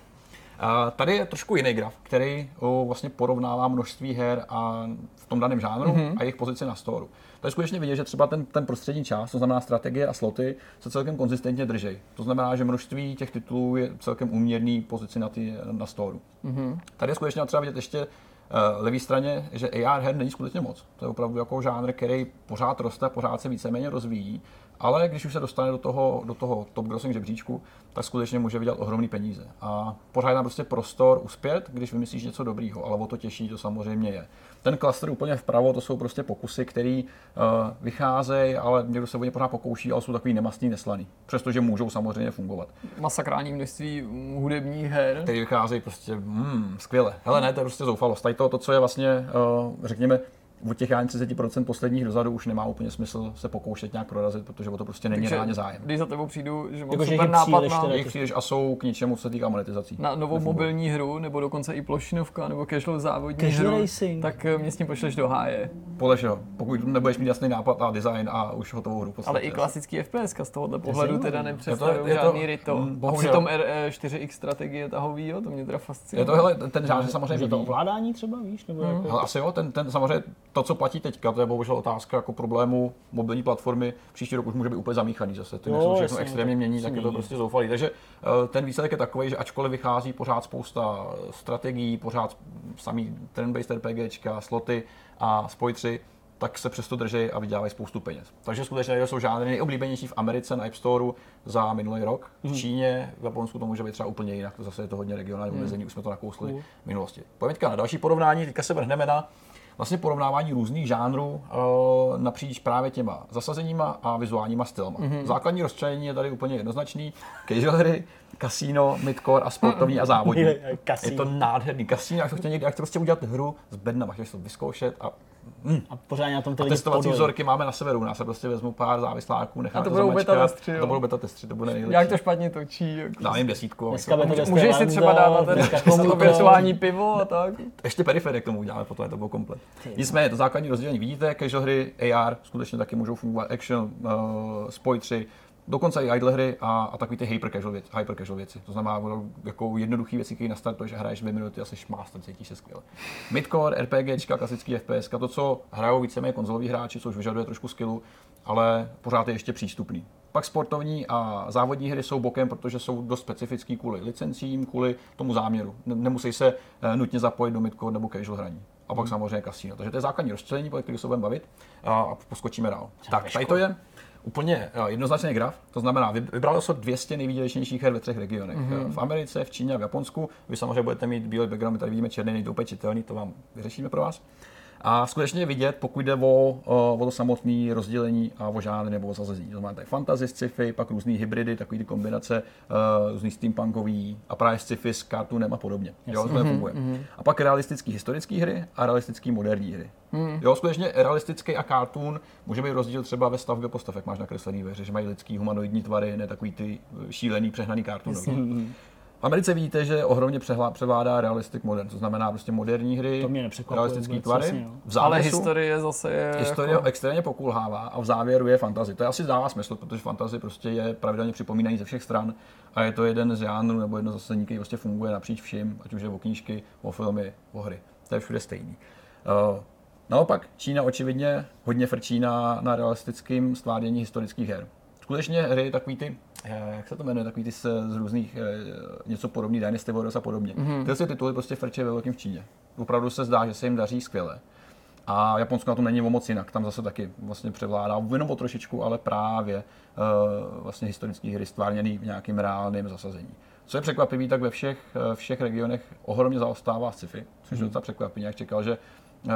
Uh, tady je trošku jiný graf, který uh, vlastně porovnává množství her a v tom daném žánru mm-hmm. a jejich pozici na storu. To je skutečně vidět, že třeba ten, ten prostřední část, to znamená strategie a sloty, se celkem konzistentně drží. To znamená, že množství těch titulů je celkem uměrný pozici na, ty, na storu. Mm-hmm. Tady je skutečně třeba vidět ještě uh, levý straně, že AR her není skutečně moc. To je opravdu jako žánr, který pořád roste, pořád se víceméně rozvíjí. Ale když už se dostane do toho, do toho top grossing žebříčku, tak skutečně může vydělat ohromný peníze. A pořád tam prostě prostor uspět, když vymyslíš něco dobrýho, ale o to těžší to samozřejmě je. Ten klaster úplně vpravo, to jsou prostě pokusy, které uh, vycházejí, ale někdo se o ně pořád pokouší, ale jsou takový nemastný, neslaný. Přestože můžou samozřejmě fungovat. Masakrální množství hudebních her. Který vycházejí prostě, hmm, skvěle. Hele, ne, to je prostě zoufalost. Tady to, to co je vlastně, uh, řekněme, od těch ani 30% posledních dozadu už nemá úplně smysl se pokoušet nějak prorazit, protože o to prostě není Takže reálně zájem. Když za tebou přijdu, že mám Jako, super nápad na, teda- Je jich příliš a jsou k ničemu, co se týká monetizací. na novou mobilní hru, nebo dokonce i plošinovka, nebo casual závodní Casual hru, racing. tak eh, mě s tím pošleš do háje. Podle čeho? Pokud nebudeš mít jasný nápad a design a už hotovou hru. podstatě. Ale i klasický FPS z tohohle pohledu zajímavý. teda Je nepředstavují je to- žádný rito. mm, A bohužel. přitom R4X strategie tahovýho, to mě teda fascinuje. Je to, hele, ten žánr samozřejmě Že to ovládání třeba, víš? Nebo jako... Hele, asi jo, ten, ten samozřejmě to, co platí teďka, to je bohužel otázka jako problému mobilní platformy. Příští rok už může být úplně zamíchaný zase. Ty něco všechno jasně, extrémně mění, tak je to prostě zoufalý. Takže eh, ten výsledek je takový, že ačkoliv vychází pořád spousta strategií, pořád samý turn-based RPGčka, sloty a spoj 3, tak se přesto drží a vydělávají spoustu peněz. Takže skutečně jsou žánry nejoblíbenější v Americe na App Store za minulý rok. V Číně, v Japonsku to může být třeba úplně jinak, to zase je to hodně regionální omezení, už jsme to nakousli v minulosti. Pojďme na další porovnání, teďka se vrhneme na vlastně porovnávání různých žánrů uh, napříč právě těma zasazeníma a vizuálníma stylama. Mm-hmm. Základní rozčlenění je tady úplně jednoznačný. Casual hry, kasíno, midcore a sportovní a závodní. je to nádherný kasíno, jak to chtěl někdy, jak to prostě udělat hru s bednama, chtěl to vyzkoušet a Hmm. A pořádně na tom ty a testovací vzorky máme na severu, u nás se prostě vezmu pár závisláků, necháme a to, budou beta testři, To budou beta testři, to bude nejlepší. Jak to špatně točí. Jako... Dám jim desítku. Dneska můžeš, můžeš si třeba dát na ten to virtuální pivo a tak. Ještě periferie k tomu uděláme, potom je to bylo komplet. Nicméně, to základní rozdělení vidíte, casual hry, AR, skutečně taky můžou fungovat, action, uh, spoj 3, dokonce i idle hry a, a takový ty hyper casual, věci, hyper casual věci. To znamená jako jednoduché věci, které nastartuješ a hraješ dvě minuty a jsi master, cítíš se skvěle. Midcore, RPG, klasický FPS, to, co hrajou víceméně konzoloví hráči, což vyžaduje trošku skillu, ale pořád je ještě přístupný. Pak sportovní a závodní hry jsou bokem, protože jsou dost specifický kvůli licencím, kvůli tomu záměru. Nemusí se eh, nutně zapojit do midcore nebo casual hraní. A pak hmm. samozřejmě kasino. Takže to je základní rozčlenění, po kterém se budeme bavit a poskočíme dál. Tak, tady to je úplně jednoznačný graf, to znamená, vybralo se 200 nejvýdělečnějších her ve třech regionech. Mm-hmm. V Americe, v Číně a v Japonsku. Vy samozřejmě budete mít bílý background, my tady vidíme černý, nejde úplně čitelný, to vám vyřešíme pro vás. A skutečně vidět, pokud jde o, o to samotné rozdělení a o žánry nebo o zazezení. To znamená tady fantasy, sci-fi, pak různé hybridy, takové ty kombinace, uh, různý steampunkový a právě sci-fi s cartoonem a podobně. Jo, to mm-hmm, funguje. Mm-hmm. A pak realistické historické hry a realistické moderní hry. Mm. Jo, skutečně realistický a cartoon může být rozdíl třeba ve stavbě postav, jak máš nakreslený ve hře, že mají lidský humanoidní tvary, ne takový ty šílený, přehnaný cartoonový. V Americe vidíte, že ohromně převládá realistic modern, to znamená prostě moderní hry, to mě realistické tvary. Jasně, v závěsu, Ale historie zase je Historie jako... extrémně pokulhává a v závěru je fantazy. To je asi dává smysl, protože fantazy prostě je pravidelně připomínají ze všech stran a je to jeden z žánrů nebo jedno zase který prostě funguje napříč vším, ať už je o knížky, o filmy, o hry. To je všude stejný. Uh, naopak Čína očividně hodně frčí na, na realistickém stvádění historických her. Skutečně hry takový ty jak se to jmenuje, takový ty z, z různých, eh, něco podobný, Dynasty Warriors a podobně. Mm-hmm. Tyhle tituly prostě frče ve velkém v Číně. Opravdu se zdá, že se jim daří skvěle. A Japonsko na tom není o moc jinak, tam zase taky vlastně převládá, jenom o trošičku, ale právě uh, vlastně historický hry stvárněný v nějakým reálným zasazení. Co je překvapivé, tak ve všech, všech regionech ohromně zaostává sci-fi, což je mm. docela překvapení. Jak čekal, že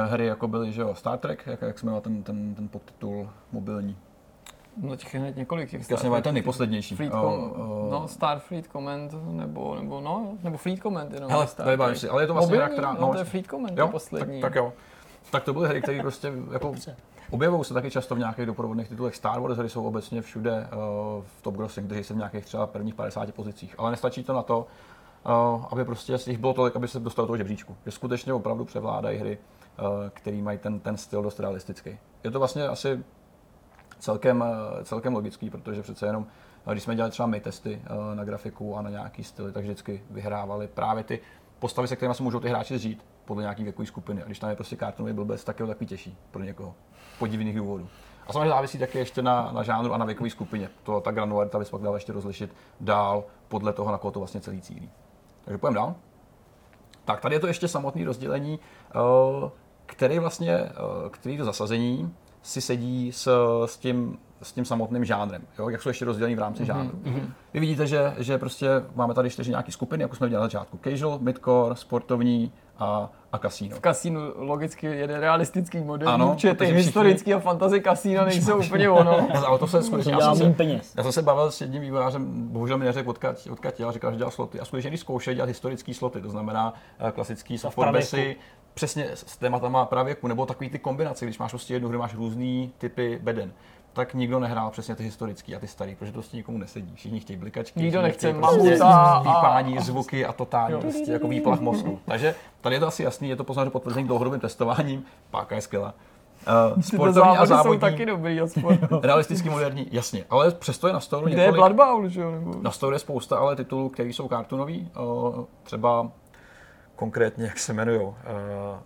hry jako byly, že jo, Star Trek, jak, jak jsme ten, ten, ten podtitul mobilní, No těch hned několik. Těch Jasně, je ten nejposlednější. Fleet oh, oh. No, Starfleet Command, nebo, nebo no, nebo Fleet Command jenom. Hele, to je si, ale je to vlastně Mobilní, hra, která... No, no, to je Fleet Command, jo? poslední. Tak, tak, jo. Tak to byly hry, které prostě jako Objevují se taky často v nějakých doprovodných titulech. Star Wars hry jsou obecně všude uh, v top grossing, kteří se v nějakých třeba prvních 50 pozicích. Ale nestačí to na to, uh, aby prostě jich bylo tolik, aby se dostalo do toho žebříčku. Že skutečně opravdu převládají hry, uh, které mají ten, ten styl dost realistický. Je to vlastně asi celkem, eh, celkem logický, protože přece jenom, eh, když jsme dělali třeba my testy eh, na grafiku a na nějaký styly, tak vždycky vyhrávali právě ty postavy, se kterými se můžou ty hráči zžít podle nějaký věkové skupiny. A když tam je prostě kartonový blbec, tak je to takový těžší pro někoho. Podivných důvodů. A samozřejmě závisí také ještě na, na žánru a na věkové skupině. To, ta granularita bys pak dala ještě rozlišit dál podle toho, na koho to vlastně celý cílí. Takže pojďme dál. Tak tady je to ještě samotné rozdělení, který vlastně, který to zasazení si sedí s, s, tím, s tím samotným žánrem, jo? jak jsou ještě rozdělení v rámci mm-hmm. žánru. Mm-hmm. Vy vidíte, že, že prostě máme tady čtyři nějaké skupiny, jako jsme viděli na začátku. Casual, midcore, sportovní a, a kasíno. V kasínu logicky jeden realistický model, ano, protože ty historický a fantasy kasíno nejsou úplně ono. ale to se skutečně, já, jsem se, já jsem se bavil s jedním vývojářem, bohužel mi neřekl odkud, odkud já říkal, že dělal sloty. A skutečně když zkoušel dělat historické sloty, to znamená uh, klasický software přesně s tématama pravěku, nebo takový ty kombinace, když máš prostě jednu hru, máš různý typy beden tak nikdo nehrál přesně ty historický a ty starý, protože to prostě nikomu nesedí. Všichni chtějí blikačky, nikdo nechce prostě pípání, zvuky a totální jo. prostě jako výplach mozku. Takže tady je to asi jasný, je to poznat potvrzení dlouhodobým testováním, páka je skvělá. Uh, sportovní a závodní. jsou taky dobrý, realisticky moderní, jasně. Ale přesto je na stolu Kde několik... je Blood Bowl, že jo? Nebo... Na stolu je spousta ale titulů, které jsou kartunový. Uh, třeba konkrétně, jak se jmenují. Uh,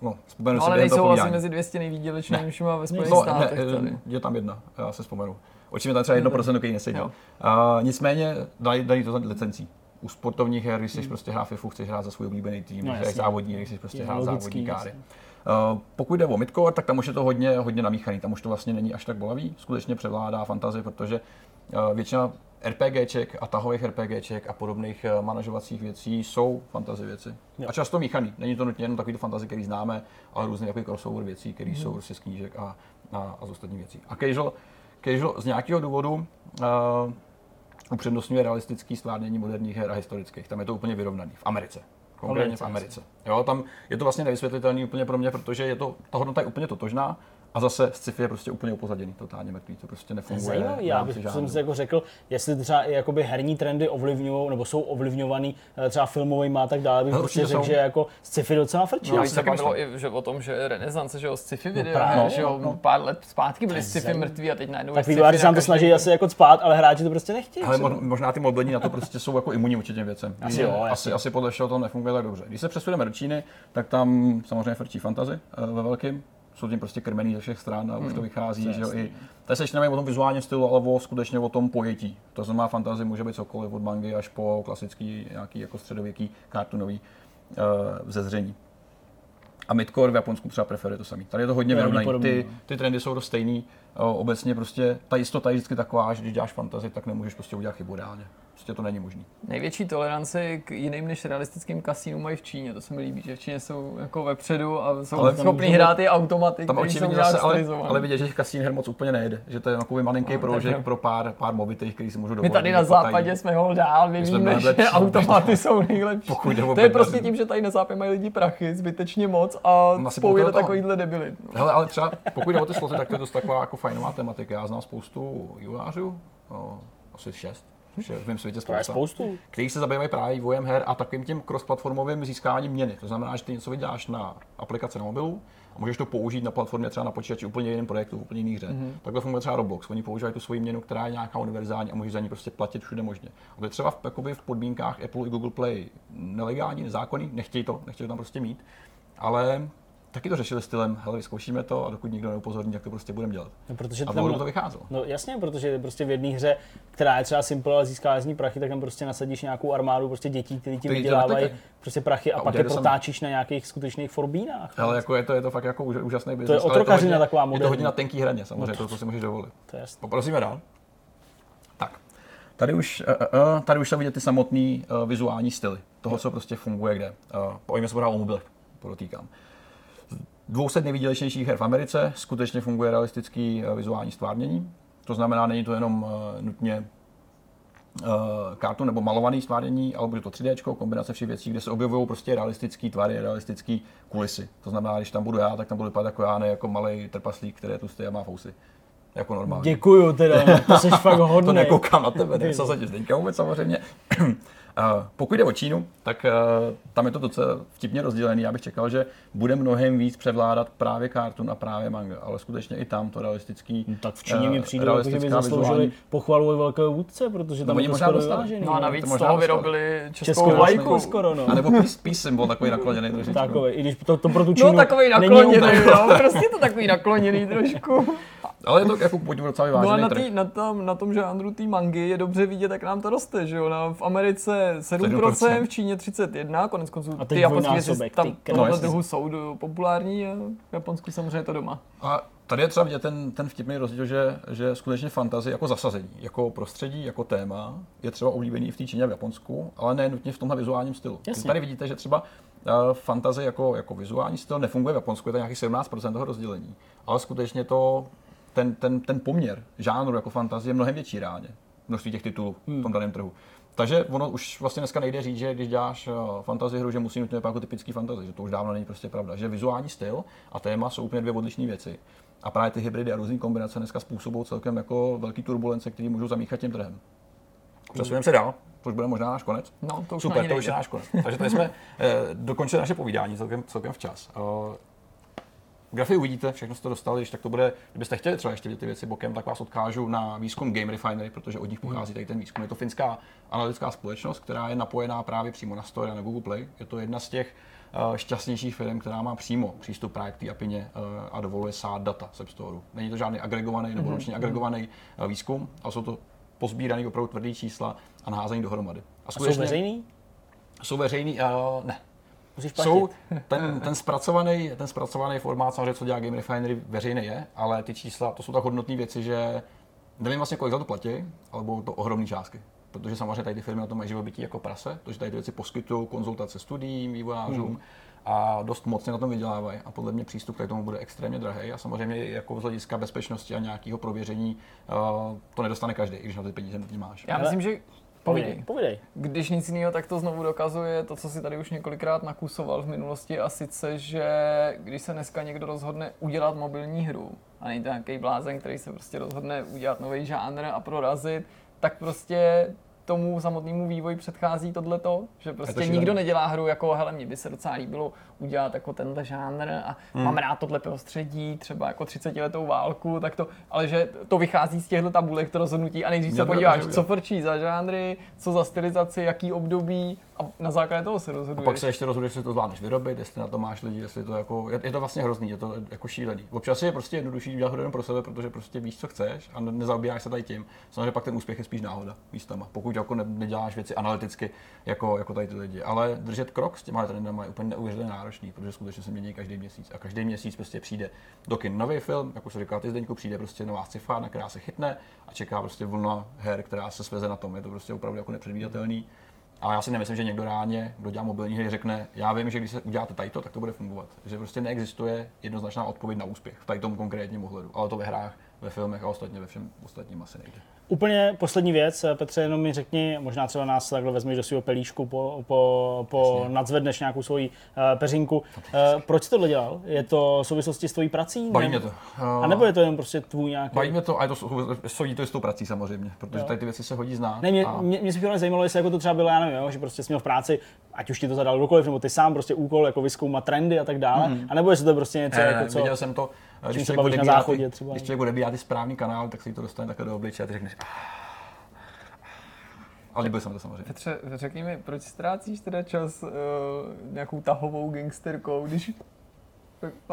no, vzpomenu no, ale nejsou asi mezi 200 nejvýdělečnějšími ve Spojených no, státech. Ne, tady. je tam jedna, já se vzpomenu. Očím tam třeba 1%, který nesedí. Uh, nicméně dají, dají to licencí. U sportovních her, když chceš hmm. prostě hrát FIFU, chceš hrát za svůj oblíbený tým, no, když závodní, když chceš prostě je hrát závodní káry. Uh, pokud jde o midcore, tak tam už je to hodně, hodně namíchaný. Tam už to vlastně není až tak bolavý. Skutečně převládá fantazie, protože uh, většina RPGček a tahových RPGček a podobných eh, manažovacích věcí jsou fantasy věci. Jo. A často míchaný. Není to nutně jenom takový fantasy, který známe, ale různý takový crossover věcí, které Mhm. jsou prostě z knížek a, a, a z ostatních věcí. A casual, casual z nějakého důvodu uh, upřednostňuje realistický stvárnění moderních her a historických. Tam je to úplně vyrovnaný. V Americe. Konkrétně v Americe. Jo, tam je to vlastně nevysvětlitelný úplně pro mě, protože je to, ta hodnota je úplně totožná a zase sci-fi je prostě úplně upozaděný, totálně mrtvý, to prostě nefunguje. zajímavý, já bych jsem si jako řekl, jestli třeba i jakoby herní trendy ovlivňují, nebo jsou ovlivňovaný eh, třeba filmovými a tak dále, bych No, prostě určitě řekl, jsou. že jako sci-fi docela frčí. No, taky bavilo myslím. i že o tom, že renesance, že jo, sci-fi videa, právě, že jo, no. pár let zpátky byly sci-fi mrtví a teď najednou tak je sci-fi vývojáři se nám to snaží asi jako spát, ale hráči to prostě nechtějí. Ale možná ty mobilní na to prostě jsou jako imunní vůči těm věcem. Asi jo, asi, podle všeho to nefunguje tak dobře. Když se přesuneme do Číny, tak tam samozřejmě frčí fantazy eh, ve velkým. Jsou tím prostě krmený ze všech stran a už to vychází, to je že jo, i Tady se ještě o tom vizuálním stylu, ale o, skutečně o tom pojetí. To znamená, fantazy může být cokoliv od mangy až po klasický nějaký jako středověký kartunový uh, vzezření. A midcore v Japonsku třeba preferuje to samý. Tady je to hodně podobný, Ty, no. ty trendy jsou dost stejný. O, obecně prostě ta jistota je vždycky taková, že když děláš fantasy, tak nemůžeš prostě udělat chybu reálně. Prostě to není možný. Největší toleranci k jiným než realistickým kasínům mají v Číně. To se mi líbí, že v Číně jsou jako vepředu a jsou Ale schopní můžeme- hrát i automaty, Tam které jsou zase, ale, ale vidět, že těch kasín her moc úplně nejde. Že to je takový malinký No, proužek tak- pro pár, pár movitých, který si můžu My dovolit. tady na západě jsme ho dál, my víme, že automaty jsou nejlepší. Pokud To je prostě tím, že tady na západě mají lidi prachy zbytečně moc a do do toho. takovýhle debilit. No. Hele, ale třeba pokud jde o ty sloty, tak to je dost taková jako fajnová tematika. Já znám spoustu julářů, o, asi šest, v mém světě spousta, spoustu. který se zabývají právě vývojem her a takovým tím cross-platformovým získáváním měny. To znamená, že ty něco vyděláš na aplikaci na mobilu a můžeš to použít na platformě třeba na počítači úplně jiném projektu, v úplně jiný hře. Mm-hmm. Takhle funguje třeba Roblox. Oni používají tu svoji měnu, která je nějaká univerzální a můžeš za ní prostě platit všude možně. A to je třeba v, jakoby v podmínkách Apple i Google Play nelegální, nezákonný, nechtějí to, nechtějí to tam prostě mít. Ale taky to řešili stylem, hele, vyzkoušíme to a dokud nikdo neupozorní, jak to prostě budeme dělat. No, protože A tam, to vycházelo. No jasně, protože prostě v jedné hře, která je třeba simple, ale získá z ní prachy, tak tam prostě nasadíš nějakou armádu prostě dětí, kteří ti vydělávají prostě prachy a, A pak je to sami. protáčíš na nějakých skutečných forbínách. Ale jako je to, je to fakt jako úž- úžasný biznis. ale otrokařina hodně- taková Je to moderní. hodně na tenký hraně, samozřejmě, No to, to si můžeš dovolit. To je. Poprosíme dál. Tak. Tady už, uh, uh, tady už jsou vidět ty samotný uh, vizuální styly. Toho, co prostě funguje kde. Uh, pojďme se o mobilech, podotýkám. 200 nejvýdělečnějších her v Americe skutečně funguje realistický uh, vizuální stvárnění. To znamená, není to jenom uh, nutně uh, kartu nebo malovaný stvárnění, ale bude to 3D, kombinace všech věcí, kde se objevují prostě realistický tvary, realistické kulisy. To znamená, když tam budu já, tak tam budu vypadat jako já, ne jako malý trpaslík, který je tlustý a má fousy. Jako normálně. Děkuju teda, to jsi fakt To hodný. nekoukám na tebe, nejsem za tě Zdeňka vůbec samozřejmě. Uh, pokud jde o Čínu, tak uh, tam je to docela vtipně rozdělený. Já bych čekal, že bude mnohem víc převládat právě cartoon a právě manga, ale skutečně i tam to realistický. No, tak v Číně mi eh, přijde, že by zasloužili pochvalu velkého vůdce, protože tam No, je to možná skoro dostali. vyvážený. No a no. navíc to z možná toho vyrobili českou Českou vlajku. skoro, no. A nebo peace, peace symbol takový nakloněný trošičku. Takový, i když to, to pro tu Čínu No takový nakloněný, no, prostě to takový nakloněný trošku. Ale je to jako pojďme docela No a vyvážený na, tý, na, tom, na tom žánru té mangy je dobře vidět, jak nám to roste, že jo? Na, v Americe 7%, 7%, v Číně 31%, konec konců A ty japonské tam krásný. druhu jsou populární a v Japonsku samozřejmě je to doma. A tady je třeba vidět ten, ten vtipný rozdíl, že, že skutečně fantazy jako zasazení, jako prostředí, jako téma je třeba oblíbený i v té Číně a v Japonsku, ale ne nutně v tomhle vizuálním stylu. Jasně. Tady vidíte, že třeba uh, fantazy jako, jako vizuální styl nefunguje v Japonsku, je to nějakých 17% toho rozdělení, ale skutečně to, ten, ten, ten poměr žánru jako fantazie je mnohem větší reálně, množství těch titulů v tom daném trhu. Takže ono už vlastně dneska nejde říct, že když děláš uh, fantasy hru, že musí nutně jako typický fantasy, že to už dávno není prostě pravda. Že vizuální styl a téma jsou úplně dvě odlišné věci. A právě ty hybridy a různé kombinace dneska způsobují celkem jako velký turbulence, které můžou zamíchat tím trhem. Přesuneme se dál, to už bude možná náš konec. No, to už Super, to už je náš konec. Takže tady jsme eh, dokončili naše povídání celkem, celkem včas. Grafy uvidíte, všechno jste dostali, když tak to bude, kdybyste chtěli třeba ještě vidět ty věci bokem, tak vás odkážu na výzkum Game Refinery, protože od nich pochází tady ten výzkum. Je to finská analytická společnost, která je napojená právě přímo na Store a na Google Play. Je to jedna z těch eh, šťastnějších firm, která má přímo přístup právě k té apině eh, a dovoluje sát data z App Store. Není to žádný agregovaný nebo ročně agregovaný eh, výzkum, ale jsou to pozbíraný opravdu tvrdý čísla a naházený dohromady. A jsou veřejný? Jsou veřejný, uh, ne. Musíš platit. Jsou, ten, ten, zpracovaný, ten zpracovaný formát, samozřejmě, co dělá Game Refinery, veřejný je, ale ty čísla, to jsou tak hodnotné věci, že nevím vlastně, kolik za to platí, ale budou to ohromné částky. Protože samozřejmě tady ty firmy na tom mají živobytí jako prase, protože tady ty věci poskytují konzultace studiím, vývojářům, hmm a dost mocně na tom vydělávají. A podle mě přístup k tomu bude extrémně drahý. A samozřejmě jako z hlediska bezpečnosti a nějakého prověření uh, to nedostane každý, když na ty peníze máš. Já myslím, že Povídej, povídej. Když nic jiného, tak to znovu dokazuje to, co si tady už několikrát nakusoval v minulosti a sice, že když se dneska někdo rozhodne udělat mobilní hru a není to nějaký blázen, který se prostě rozhodne udělat nový žánr a prorazit, tak prostě tomu samotnému vývoji předchází tohleto, že prostě to nikdo nedělá hru jako, hele, mně by se docela líbilo udělat jako tenhle žánr a hmm. mám rád tohle prostředí, třeba jako 30 letou válku, tak to, ale že to vychází z těchto tabulek, to rozhodnutí a nejdřív se podíváš, co frčí za žánry, co za stylizaci, jaký období a na základě toho se rozhoduješ. A pak se ještě rozhoduješ, jestli to zvládneš vyrobit, jestli na to máš lidi, jestli to jako, je, je to vlastně hrozný, je to jako šílený. Občas je prostě jednodušší dělat hru pro sebe, protože prostě víš, co chceš a nezaobíráš se tady tím. Samozřejmě pak ten úspěch je spíš náhoda místama, pokud jako ne, neděláš věci analyticky jako, jako tady ty lidi. Ale držet krok s těma trendama je úplně neuvěřitelně náročný, protože skutečně se mění každý měsíc a každý měsíc prostě přijde do kin nový film, jako se říkal ty Zdeňku, přijde prostě nová sci na která se chytne a čeká prostě vlna her, která se sveze na tom. Je to prostě opravdu jako nepředvídatelný. A já si nemyslím, že někdo ráně, kdo dělá mobilní hry, řekne, já vím, že když se uděláte tajto, tak to bude fungovat. Že prostě neexistuje jednoznačná odpověď na úspěch v tom konkrétním ohledu. Ale to ve hrách, ve filmech a ostatně ve všem ostatním asi nejde. Úplně poslední věc, Petře, jenom mi řekni, možná třeba nás takhle vezmeš do svého pelíšku, po, po, po nadzvedneš nějakou svoji uh, peřinku. Uh, proč jsi tohle dělal? Je to v souvislosti s tvojí prací? Baví mě to. Uh, a nebo je to jen prostě tvůj nějaký... Baví mě to a je to souvisí to s tou prací samozřejmě, protože jo. tady ty věci se hodí znát. Ne, mě, a... mě, mě spíš zajímalo, jestli jako to třeba bylo, já nevím, jo, že prostě jsi měl v práci, ať už ti to zadal kdokoliv, nebo ty sám prostě úkol jako vyzkoumat trendy a tak dále, mm. a nebo jestli to prostě něco ne, jako co... Viděl jsem to, když se bavíš na záchodě třeba. Když člověk bude ty správný kanál, tak si to dostane takhle do obličeje a ty řekneš, ah, ale líbil se mi to samozřejmě. Petře, řekni mi, proč ztrácíš teda čas uh, nějakou tahovou gangsterkou, když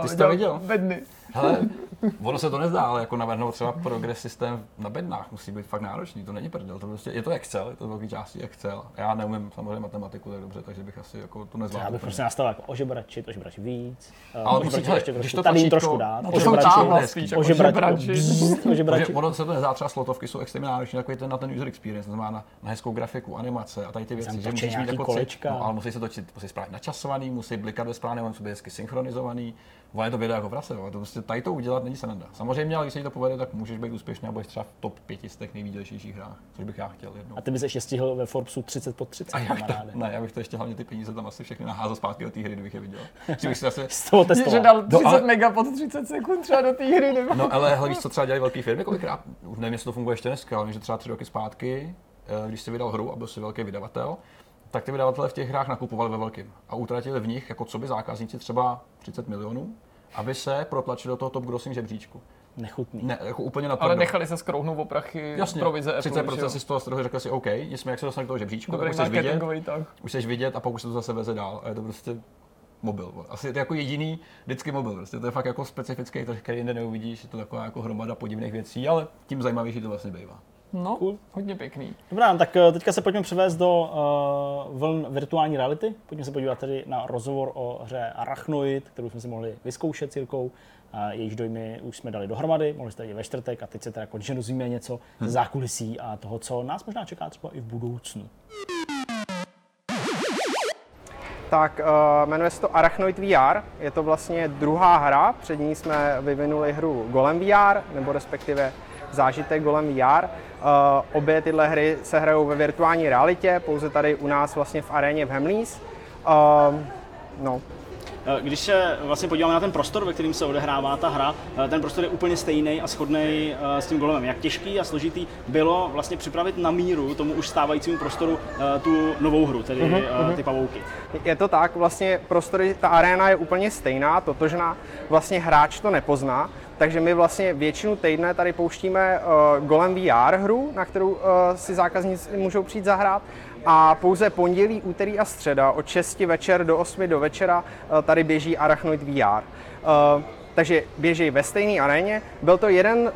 ty jsi to viděl? Bedny. Hele, ono se to nezdá, ale jako navrhnout třeba progres systém na bednách musí být fakt náročný, to není prdel, to prostě, je to Excel, je to velký části Excel. Já neumím samozřejmě matematiku tak dobře, takže bych asi jako to nezvládl. Já bych prostě nastavil jako ožebračit, ožebračit víc, eh, ale musíš, ještě když to tady jim trošku dát, no, ožebračit, ožebračit, ožebračit. Ono se to nezdá, třeba slotovky jsou extrémně náročné takový ten na ten user experience, to znamená na, na hezkou grafiku, animace a tady ty věci, že musíš mít jako kolečka. No, ale musí se točit, musí správně načasovaný, musí blikat ve správném, musí být hezky synchronizovaný, Ono je to video jako prase, to prostě tady to udělat není sranda. Samozřejmě, ale když se ti to povede, tak můžeš být úspěšný a budeš třeba v top 500 nejvýdělejších hrách, což bych já chtěl jednou. A ty bys ještě stihl ve Forbesu 30 pod 30. A já bych to, ne, já bych to ještě hlavně ty peníze tam asi všechny naházal zpátky do té hry, kdybych je viděl. Že bych si asi... Z toho testoval. Že dal 30 no, ale... mega pod 30 sekund třeba do té hry. Nebo... No ale hlavně, co třeba dělají velké firmy, kolikrát, už nevím, jestli to funguje ještě dneska, ale že třeba tři roky zpátky, eh, když jsi vydal hru a byl jsi velký vydavatel, tak ty vydavatelé v těch hrách nakupovali ve velkým a utratili v nich jako co by zákazníci třeba 30 milionů aby se protlačili do toho top grossing žebříčku. Nechutný. Ne, jako úplně na Ale nechali se skrouhnout o prachy Jasně, provize Apple. 30% si z toho strhu řekl si OK, jsme jak se dostane do toho žebříčku, Dobrý tak už vidět, tak. už chceš vidět a pak už se to zase veze dál. A je to prostě mobil. Asi je to jako jediný vždycky mobil. Prostě to je fakt jako specifický trh, který jinde neuvidíš. Je to taková jako hromada podivných věcí, ale tím zajímavější to vlastně bývá. No, cool. hodně pěkný. Dobrá, tak eh, teďka se pojďme převést do uh, vln virtuální reality. Pojďme se podívat tedy na rozhovor o hře Arachnoid, kterou jsme si mohli vyzkoušet Jirkou. A jejíž dojmy už jsme dali dohromady, mohli jste i ve čtvrtek a teď se teda konečně dozvíme něco hmm. ze zákulisí a toho, co nás možná čeká třeba i v budoucnu. Tak uh, jmenuje se to Arachnoid VR, je to vlastně druhá hra, před ní jsme vyvinuli hru Golem VR, nebo respektive zážitek Golem VR. Uh, obě tyhle hry se hrajou ve virtuální realitě, pouze tady u nás vlastně v aréně v Hemlís. Uh, no, Eh, když se vlastně podíváme na ten prostor, ve kterým se odehrává ta hra, eh, ten prostor je úplně stejný a shodný eh, s tím golemem. Jak těžký a složitý bylo vlastně připravit na míru tomu už stávajícímu prostoru tu novou hru, tedy uh-huh, ty pavouky? Je to tak, vlastně prostory, ta arena je úplně stejná, totožná, vlastně hráč to nepozná, takže my vlastně většinu týdne tady pouštíme uh, Golem VR hru, na kterou uh, si zákazníci můžou přijít zahrát a pouze pondělí, úterý a středa od 6 večer do 8 do večera eh, tady běží Arachnoid VR. Eh, takže běží ve stejné aréně. Byl to jeden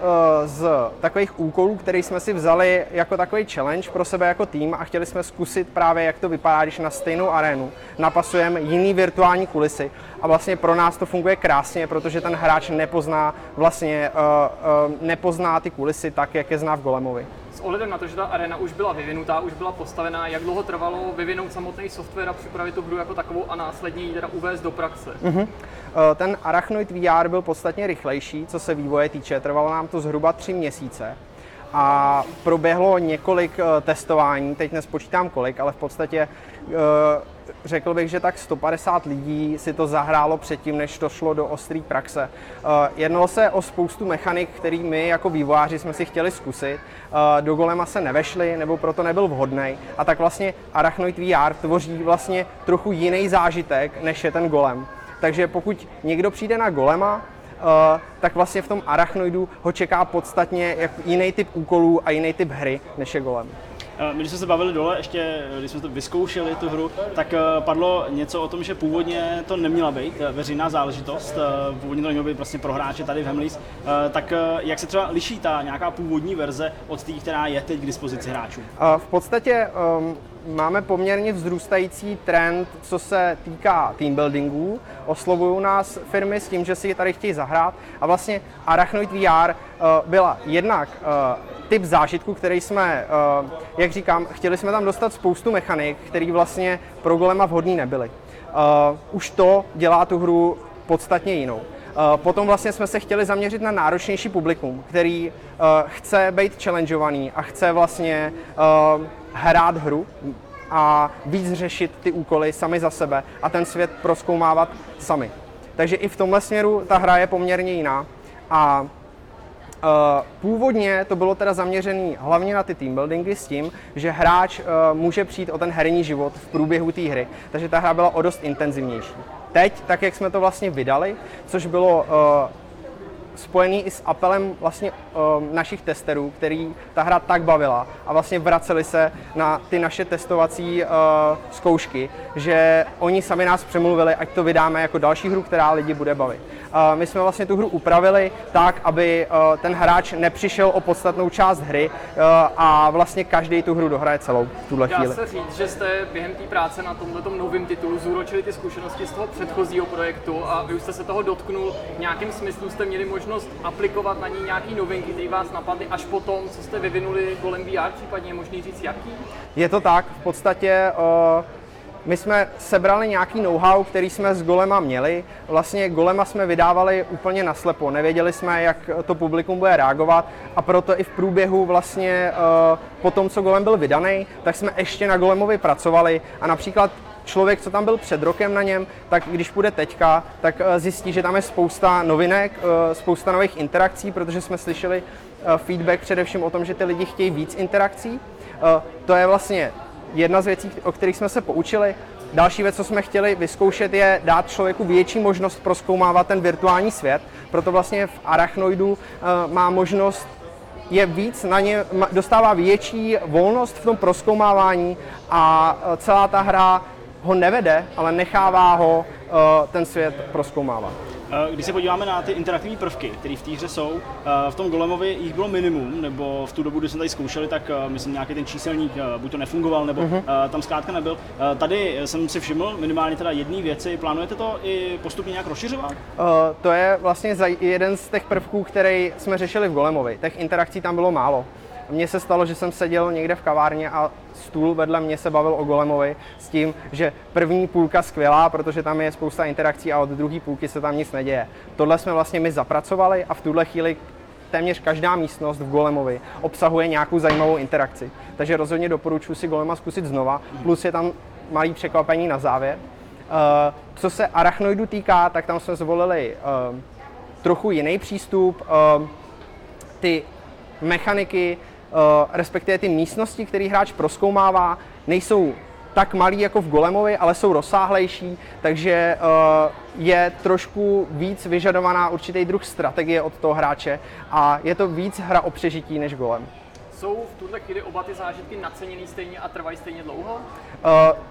z takových úkolů, který jsme si vzali jako takový challenge pro sebe jako tým a chtěli jsme zkusit právě, jak to vypadá, když na stejnou arénu napasujeme jiný virtuální kulisy. A vlastně pro nás to funguje krásně, protože ten hráč nepozná vlastně uh, uh, nepozná ty kulisy tak, jak je zná v Golemovi ohledem na to, že ta arena už byla vyvinutá, už byla postavená, jak dlouho trvalo vyvinout samotný software a připravit tu hru jako takovou a následně ji teda uvést do praxe? Mm-hmm. Ten Arachnoid VR byl podstatně rychlejší, co se vývoje týče. Trvalo nám to zhruba tři měsíce a proběhlo několik eh, testování, teď nespočítám kolik, ale v podstatě eh, řekl bych, že tak 150 lidí si to zahrálo předtím, než to šlo do ostrý praxe. Eh, jednalo se o spoustu mechanik, který my jako vývojáři jsme si chtěli zkusit. Eh, do Golema se nevešli, nebo proto nebyl vhodný. A tak vlastně Arachnoid VR tvoří vlastně trochu jiný zážitek, než je ten Golem. Takže pokud někdo přijde na Golema, Uh, tak vlastně v tom Arachnoidu ho čeká podstatně jiný typ úkolů a jiný typ hry, než je Golem. My, když jsme se bavili dole, ještě když jsme to vyzkoušeli, tu hru, tak eh, padlo něco o tom, že původně to neměla být eh, veřejná záležitost, eh, původně to nemělo být prostě pro hráče tady v Hemlis. Tak jak se třeba liší ta nějaká původní verze od té, která je teď k dispozici hráčů? V podstatě um, máme poměrně vzrůstající trend, co se týká teambuildingů. Oslovují nás firmy s tím, že si tady chtějí zahrát a vlastně Arachnoid VR uh, byla jednak uh, typ zážitku, který jsme, uh, jak říkám, chtěli jsme tam dostat spoustu mechanik, které vlastně pro Golema vhodný nebyly. Už to dělá tu hru podstatně jinou. Potom vlastně jsme se chtěli zaměřit na náročnější publikum, který chce být challengeovaný a chce vlastně hrát hru a víc řešit ty úkoly sami za sebe a ten svět proskoumávat sami. Takže i v tomhle směru ta hra je poměrně jiná. A Eh, původně to bylo teda zaměřené hlavně na ty team buildingy s tím, že hráč eh, může přijít o ten herní život v průběhu té hry, takže ta hra byla o dost intenzivnější. Teď, tak jak jsme to vlastně vydali, což bylo eh, spojený i s apelem vlastně uh, našich testerů, který ta hra tak bavila a vlastně vraceli se na ty naše testovací uh, zkoušky, že oni sami nás přemluvili, ať to vydáme jako další hru, která lidi bude bavit. My jsme vlastně tu hru upravili tak, aby uh, ten hráč nepřišel o podstatnou část hry uh, a vlastně každý tu hru dohraje celou v tuhle chvíli. Dá se říct, že jste během té práce na tomto novém titulu zúročili ty zkušenosti z toho předchozího projektu a vy už jste se toho dotknul. V nějakém smyslu jste měli možnost aplikovat na ní nějaké novinky, které vás napadly až po tom, co jste vyvinuli kolem VR, případně je možný říct jaký? Je to tak, v podstatě uh my jsme sebrali nějaký know-how, který jsme s Golema měli. Vlastně Golema jsme vydávali úplně naslepo, nevěděli jsme, jak to publikum bude reagovat a proto i v průběhu vlastně uh, po tom, co Golem byl vydaný, tak jsme ještě na Golemovi pracovali a například člověk, co tam byl před rokem na něm, tak když půjde teďka, tak eh, zjistí, že tam je spousta novinek, eh, spousta nových interakcí, protože jsme slyšeli feedback především o tom, že ty lidi chtějí víc interakcí. To je vlastně jedna z věcí, o kterých jsme se poučili. Další věc, co jsme chtěli vyzkoušet, je dát člověku větší možnost proskoumávat ten virtuální svět. Proto vlastně v Arachnoidu uh, má možnost je víc na ně, dostává větší volnost v tom proskoumávání a eh, celá ta hra ho nevede, ale nechává ho uh, ten svět proskoumávat. Eh, když se podíváme na ty interaktivní prvky, které v té hře jsou, eh, v tom Golemovi jich bylo minimum, nebo v tu dobu, kdy jsme tady zkoušeli, tak eh, myslím nějaký ten číselník buď to nefungoval, nebo uh-huh. tam zkrátka nebyl. Tady jsem si všiml minimálně teda jedné věci. Plánujete to i postupně nějak rozšiřovat? Uh, to je vlastně jeden z těch prvků, který jsme řešili v Golemovi. Těch interakcí tam bylo málo. Mně se stalo, že jsem seděl někde v kavárně a stůl vedle mě se bavil o Golemovi s tím, že první půlka skvělá, protože tam je spousta interakcí a od druhé půlky se tam nic neděje. Tohle jsme vlastně my zapracovali a v tuhle chvíli téměř každá místnost v Golemovi obsahuje nějakou zajímavou interakci. Takže rozhodně doporučuji si Golema zkusit znova, plus je tam malý překvapení na závěr. Uh, co se arachnoidu týká, tak tam jsme zvolili uh, trochu jiný přístup. Uh, ty mechaniky Eh, respektive ty místnosti, které hráč proskoumává, nejsou tak malý jako v Golemovi, ale jsou rozsáhlejší, takže eh, je trošku víc vyžadovaná určitý druh strategie od toho hráče a je to víc hra o přežití než Golem. Jsou v tuhle chvíli oba ty zážitky naceněný stejně a trvají stejně dlouho? Uh,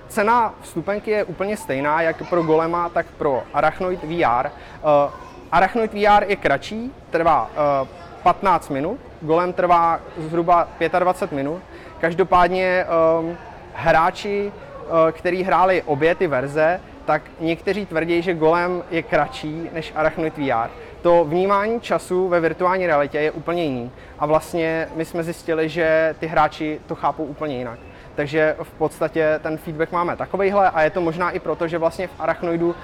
cena vstupenky je úplně stejná, jak pro Golema, tak pro Arachnoid VR. Uh, Arachnoid VR je kratší, trvá uh, 15 minut, Golem trvá zhruba 25 minut. Každopádně um, hráči, uh, který hráli obě ty verze, tak někteří tvrdí, že Golem je kratší než Arachnoid VR. To vnímání času ve virtuální realitě je úplně jiný. A vlastně my jsme zjistili, že ty hráči to chápou úplně jinak. Takže v podstatě ten feedback máme takovejhle a je to možná i proto, že vlastně v Arachnoidu, uh,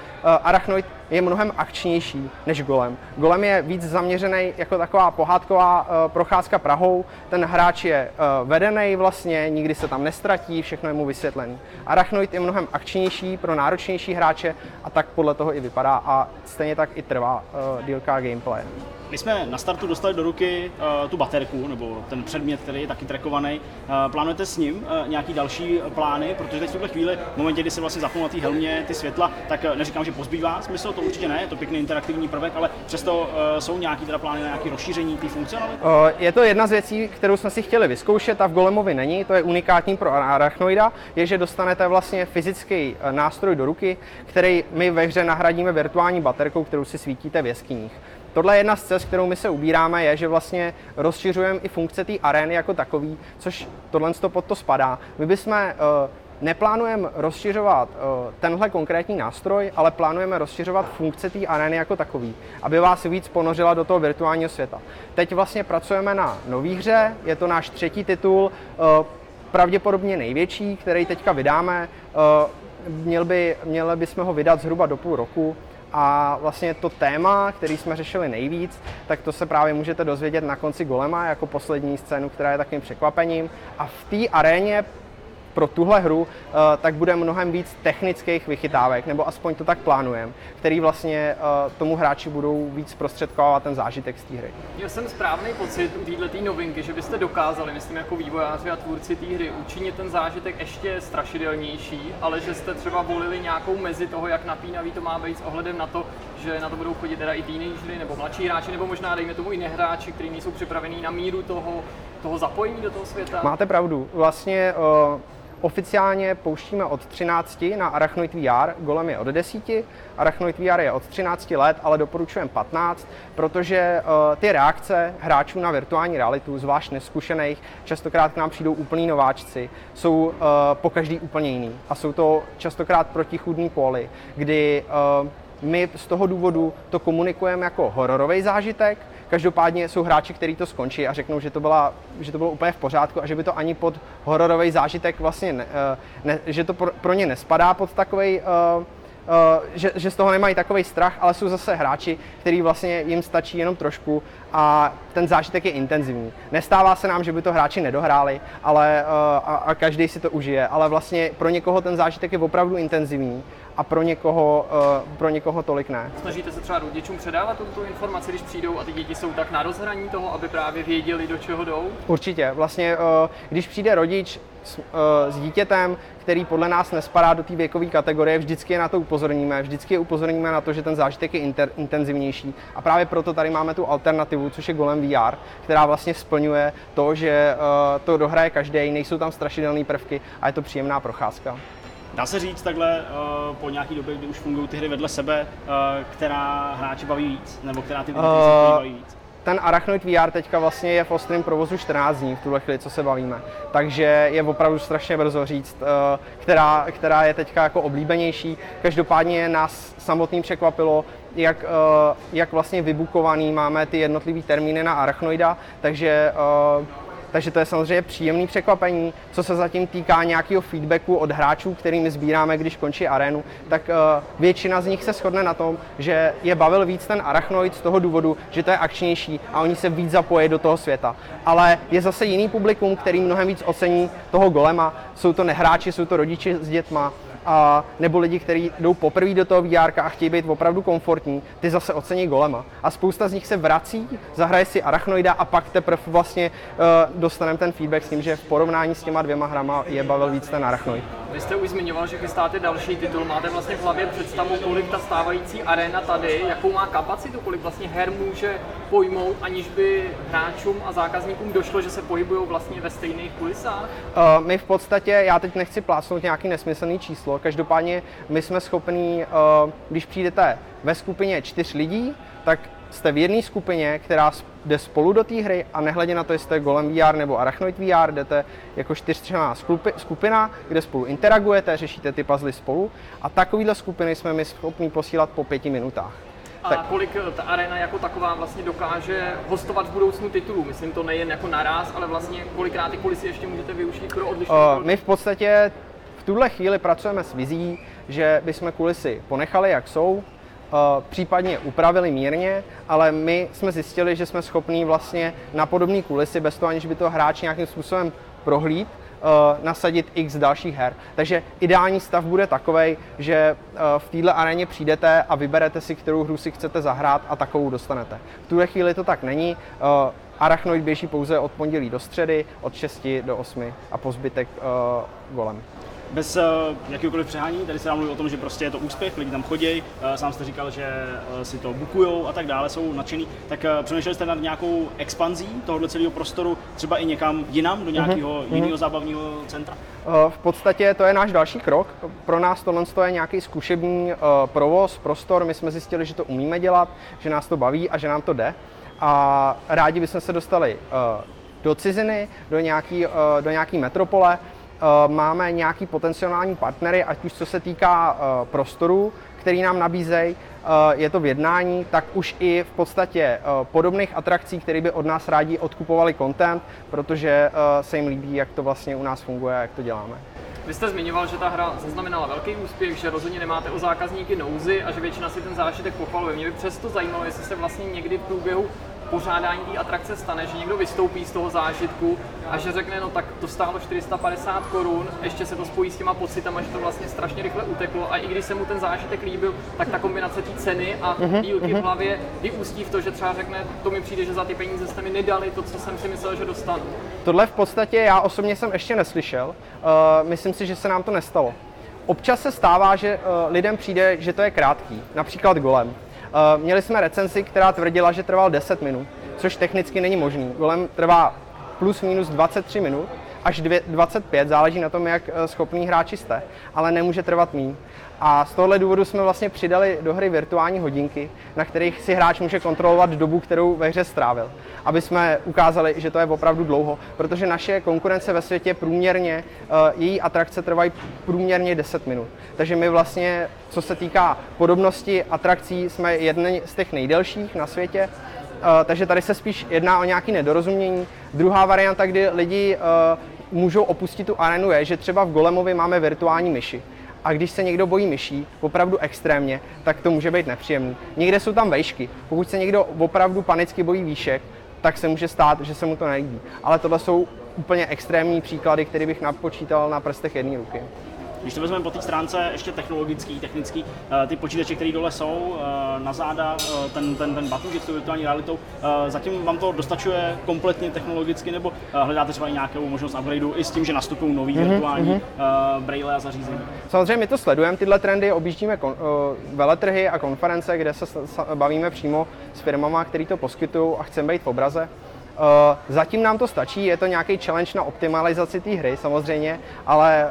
Arachnoid je mnohem akčnější než Golem. Golem je víc zaměřený jako taková pohádková uh, procházka Prahou, ten hráč je uh, vedený vlastně, nikdy se tam nestratí, všechno je mu vysvětlený. Arachnoid je mnohem akčnější pro náročnější hráče a tak podle toho i vypadá a stejně tak i trvá uh, dílka gameplay. My jsme na startu dostali do ruky uh, tu baterku, nebo ten předmět, který je taky trackovaný. Uh, plánujete s ním uh, nějaký další plány? Protože teď v tuhle chvíli, v momentě, kdy se vlastně zapnou na té helmě ty světla, tak neříkám, že pozbývá smysl, to určitě ne, je to pěkný interaktivní prvek, ale přesto uh, jsou nějaký teda plány na nějaké rozšíření té funkcionality? Uh, je to jedna z věcí, kterou jsme si chtěli vyzkoušet a v Golemovi není, to je unikátní pro Arachnoida, je, že dostanete vlastně fyzický nástroj do ruky, který my ve hře nahradíme virtuální baterkou, kterou si svítíte v jeskyních. Tohle je jedna z cest, kterou my se ubíráme, je, že vlastně rozšiřujeme i funkce té arény jako takový, což tohle pod to spadá. My bychom uh, neplánujeme rozšiřovat uh, tenhle konkrétní nástroj, ale plánujeme rozšiřovat funkce té arény jako takový, aby vás víc ponořila do toho virtuálního světa. Teď vlastně pracujeme na nový hře, je to náš třetí titul, uh, pravděpodobně největší, který teďka vydáme. Měl by, měli bychom ho vydat zhruba do půl roku a vlastně to téma, který jsme řešili nejvíc, tak to se právě můžete dozvědět na konci Golema jako poslední scénu, která je takovým překvapením. A v té aréně pro tuhle hru, eh, tak bude mnohem víc technických vychytávek, nebo aspoň to tak plánujeme, který vlastně eh, tomu hráči budou víc prostředkovat ten zážitek z té hry. Měl jsem správný pocit u této novinky, že byste dokázali, myslím jako vývojáři a tvůrci té hry, učinit ten zážitek ještě strašidelnější, ale že jste třeba volili nějakou mezi toho, jak napínavý to má být s ohledem na to, že na to budou chodit teda i teenagery nebo mladší hráči, nebo možná dejme tomu i nehráči, kteří nejsou připravení na míru toho, toho zapojení do toho světa. Máte pravdu. Vlastně uh Oficiálně pouštíme od 13 na Arachnoid VR, Golem je od 10, Arachnoid VR je od 13 let, ale doporučujeme 15, protože uh, ty reakce hráčů na virtuální realitu, zvlášť neskušených, častokrát k nám přijdou úplní nováčci, jsou uh, po každý úplně jiný. A jsou to častokrát protichudný póly, kdy uh, my z toho důvodu to komunikujeme jako hororový zážitek, Každopádně jsou hráči, kteří to skončí a řeknou, že to, byla, že to bylo úplně v pořádku a že by to ani pod hororový zážitek vlastně, ne, eh, ne, že to pro, pro ně nespadá pod takový uh, Uh, že, že z toho nemají takový strach, ale jsou zase hráči, který vlastně jim stačí jenom trošku a ten zážitek je intenzivní. Nestává se nám, že by to hráči nedohráli, ale uh, a, a každý si to užije, ale vlastně pro někoho ten zážitek je opravdu intenzivní a pro někoho, uh, pro někoho tolik ne. Snažíte se třeba rodičům předávat tuto informaci, když přijdou a ty děti jsou tak na rozhraní toho, aby právě věděli, do čeho jdou? Určitě. Vlastně, uh, když přijde rodič s, uh, s dítětem, který podle nás nespadá do té věkové kategorie, vždycky je na to upozorníme, vždycky je upozorníme na to, že ten zážitek je inter, intenzivnější. A právě proto tady máme tu alternativu, což je Golem VR, která vlastně splňuje to, že to dohraje každý, nejsou tam strašidelné prvky a je to příjemná procházka. Dá se říct takhle uh, po nějaký době, kdy už fungují ty hry vedle sebe, uh, která hráče baví víc, nebo která ty uh, baví víc? Ten Arachnoid VR teďka vlastně je v ostrém provozu 14 dní v tuhle chvíli, co se bavíme. Takže je opravdu strašně brzo říct, která, která je teďka jako oblíbenější. Každopádně nás samotným překvapilo, jak, jak vlastně vybukovaný máme ty jednotlivé termíny na Arachnoida, takže takže to je samozřejmě příjemné překvapení. Co se zatím týká nějakého feedbacku od hráčů, kterými sbíráme, když končí arénu, tak uh, většina z nich se shodne na tom, že je bavil víc ten arachnoid z toho důvodu, že to je akčnější a oni se víc zapojí do toho světa. Ale je zase jiný publikum, který mnohem víc ocení toho golema. Jsou to nehráči, jsou to rodiči s dětma, a nebo lidi, kteří jdou poprvé do toho VR a chtějí být opravdu komfortní, ty zase ocení golema. A spousta z nich se vrací, zahraje si Arachnoida a pak teprve vlastně uh, dostaneme ten feedback s tím, že v porovnání s těma dvěma hrama je bavil víc ten Arachnoid. Vy jste už zmiňoval, že chystáte další titul. Máte vlastně v hlavě představu, kolik ta stávající arena tady, jakou má kapacitu, kolik vlastně her může pojmout, aniž by hráčům a zákazníkům došlo, že se pohybují vlastně ve stejných kulisách? Uh, my v podstatě, já teď nechci plásnout nějaký nesmyslný číslo, Každopádně my jsme schopní, když přijdete ve skupině čtyř lidí, tak jste v jedné skupině, která jde spolu do té hry a nehledě na to, jestli je Golem VR nebo Arachnoid VR, jdete jako čtyřčlená skupina, kde spolu interagujete, řešíte ty puzzle spolu a takovýhle skupiny jsme my schopni posílat po pěti minutách. A tak. kolik eh, ta arena jako taková vlastně dokáže hostovat v budoucnu titulů? Myslím to nejen jako naraz, ale vlastně kolikrát ty kulisy ještě můžete využít pro odlišné? Uh, my v podstatě tuhle chvíli pracujeme s vizí, že bychom kulisy ponechali, jak jsou, Eh, případně upravili mírně, ale my jsme zjistili, že jsme schopní vlastně na podobné kulisy, bez toho aniž by to hráč nějakým způsobem prohlíd, uh, nasadit x dalších her. Takže ideální stav bude takový, že uh, v této aréně přijdete a vyberete si, kterou hru si chcete zahrát a takovou dostanete. V tuhle chvíli to tak není. Arachnoid běží pouze od pondělí do středy, od 6 do 8 a po zbytek golem bez uh, jakýkoliv přehání. Tady se dá mluvit o tom, že prostě je to úspěch, lidi tam chodí, uh, sám jste říkal, že uh, si to bukujou a tak dále, jsou nadšený. Tak přemýšleli jste nad nějakou expanzí tohohle celého prostoru, třeba i někam jinam, do nějakého uh-huh. jiného zábavního centra? V podstatě to je náš další krok. Pro nás tohle je nějaký zkušební provoz, prostor. My jsme zjistili, že to umíme dělat, že nás to baví a že nám to jde. A rádi bychom se dostali do ciziny, do nějaký, uh, do nějaký metropole, Eh, máme nějaký potenciální partnery, ať už co se týká eh, prostoru, který nám nabízejí, eh, je to v jednání, tak už i v podstatě podobných atrakcí, které by od nás rádi odkupovali content, protože se jim líbí, jak to vlastně u nás funguje a jak to děláme. Vy jste zmiňoval, že ta hra zaznamenala velký úspěch, že rozhodně nemáte o zákazníky nouzy a že většina si ten zážitek pochvaluje. Mě by přesto zajímalo, jestli se vlastně někdy v průběhu pořádání té atrakce stane, že někdo vystoupí z toho zážitku a že řekne, no tak to stálo 450 korun, ještě se to spojí s těma pocitama, že to vlastně strašně rychle uteklo a i když se mu ten zážitek líbil, tak ta kombinace té ceny a mm-hmm. dílky v mhm. hlavě vyústí v to, že třeba řekne, to mi přijde, že za ty peníze jste mi nedali to, co jsem si myslel, že dostanu. Tohle v podstatě já osobně jsem ještě neslyšel, uh, myslím si, že se nám to nestalo. Občas se stává, že uh, lidem přijde, že to je krátký, například golem. Eh, měli jsme recenzi, která tvrdila, že trval 10 minut, což technicky není možný. Golem trvá plus minus 23 minut až 25, záleží na tom, jak eh, schopný hráči jste, ale nemůže trvat méně. A z tohohle důvodu jsme vlastně přidali do hry virtuální hodinky, na kterých si hráč může kontrolovat dobu, kterou ve hře strávil. Aby jsme ukázali, že to je opravdu dlouho, protože naše konkurence ve světě průměrně, eh, její atrakce trvají průměrně 10 minut. Takže my vlastně, co se týká podobnosti atrakcí, jsme jedni z těch nejdelších na světě, eh, takže tady se spíš jedná o nějaké nedorozumění. Druhá varianta, kdy lidi eh, můžou opustit tu arenu, je, že třeba v Golemovi máme virtuální myši a když se někdo bojí myší, opravdu extrémně, tak to může být nepříjemný. Někde jsou tam vejšky. Pokud se někdo opravdu panicky bojí výšek, tak se může stát, že se mu to nelíbí. Ale tohle jsou úplně extrémní příklady, které bych napočítal na prstech jedné ruky. Když to vezmeme po té stránce ještě technologický, technický, eh, ty počítače, které dole jsou, eh, na záda, eh, ten, ten, ten button s tou virtuální realitou, zatím vám to dostačuje kompletně technologicky, nebo hledáte třeba i nějakou možnost upgradeu i s tím, že nastupují nový mm-hmm, virtuální mm-hmm. braille a zařízení? Samozřejmě my to sledujeme, tyhle trendy, objíždíme kon, veletrhy a konference, kde se bavíme přímo s firmama, které to poskytují a chceme být v obraze. Zatím nám to stačí, je to nějaký challenge na optimalizaci té hry samozřejmě, ale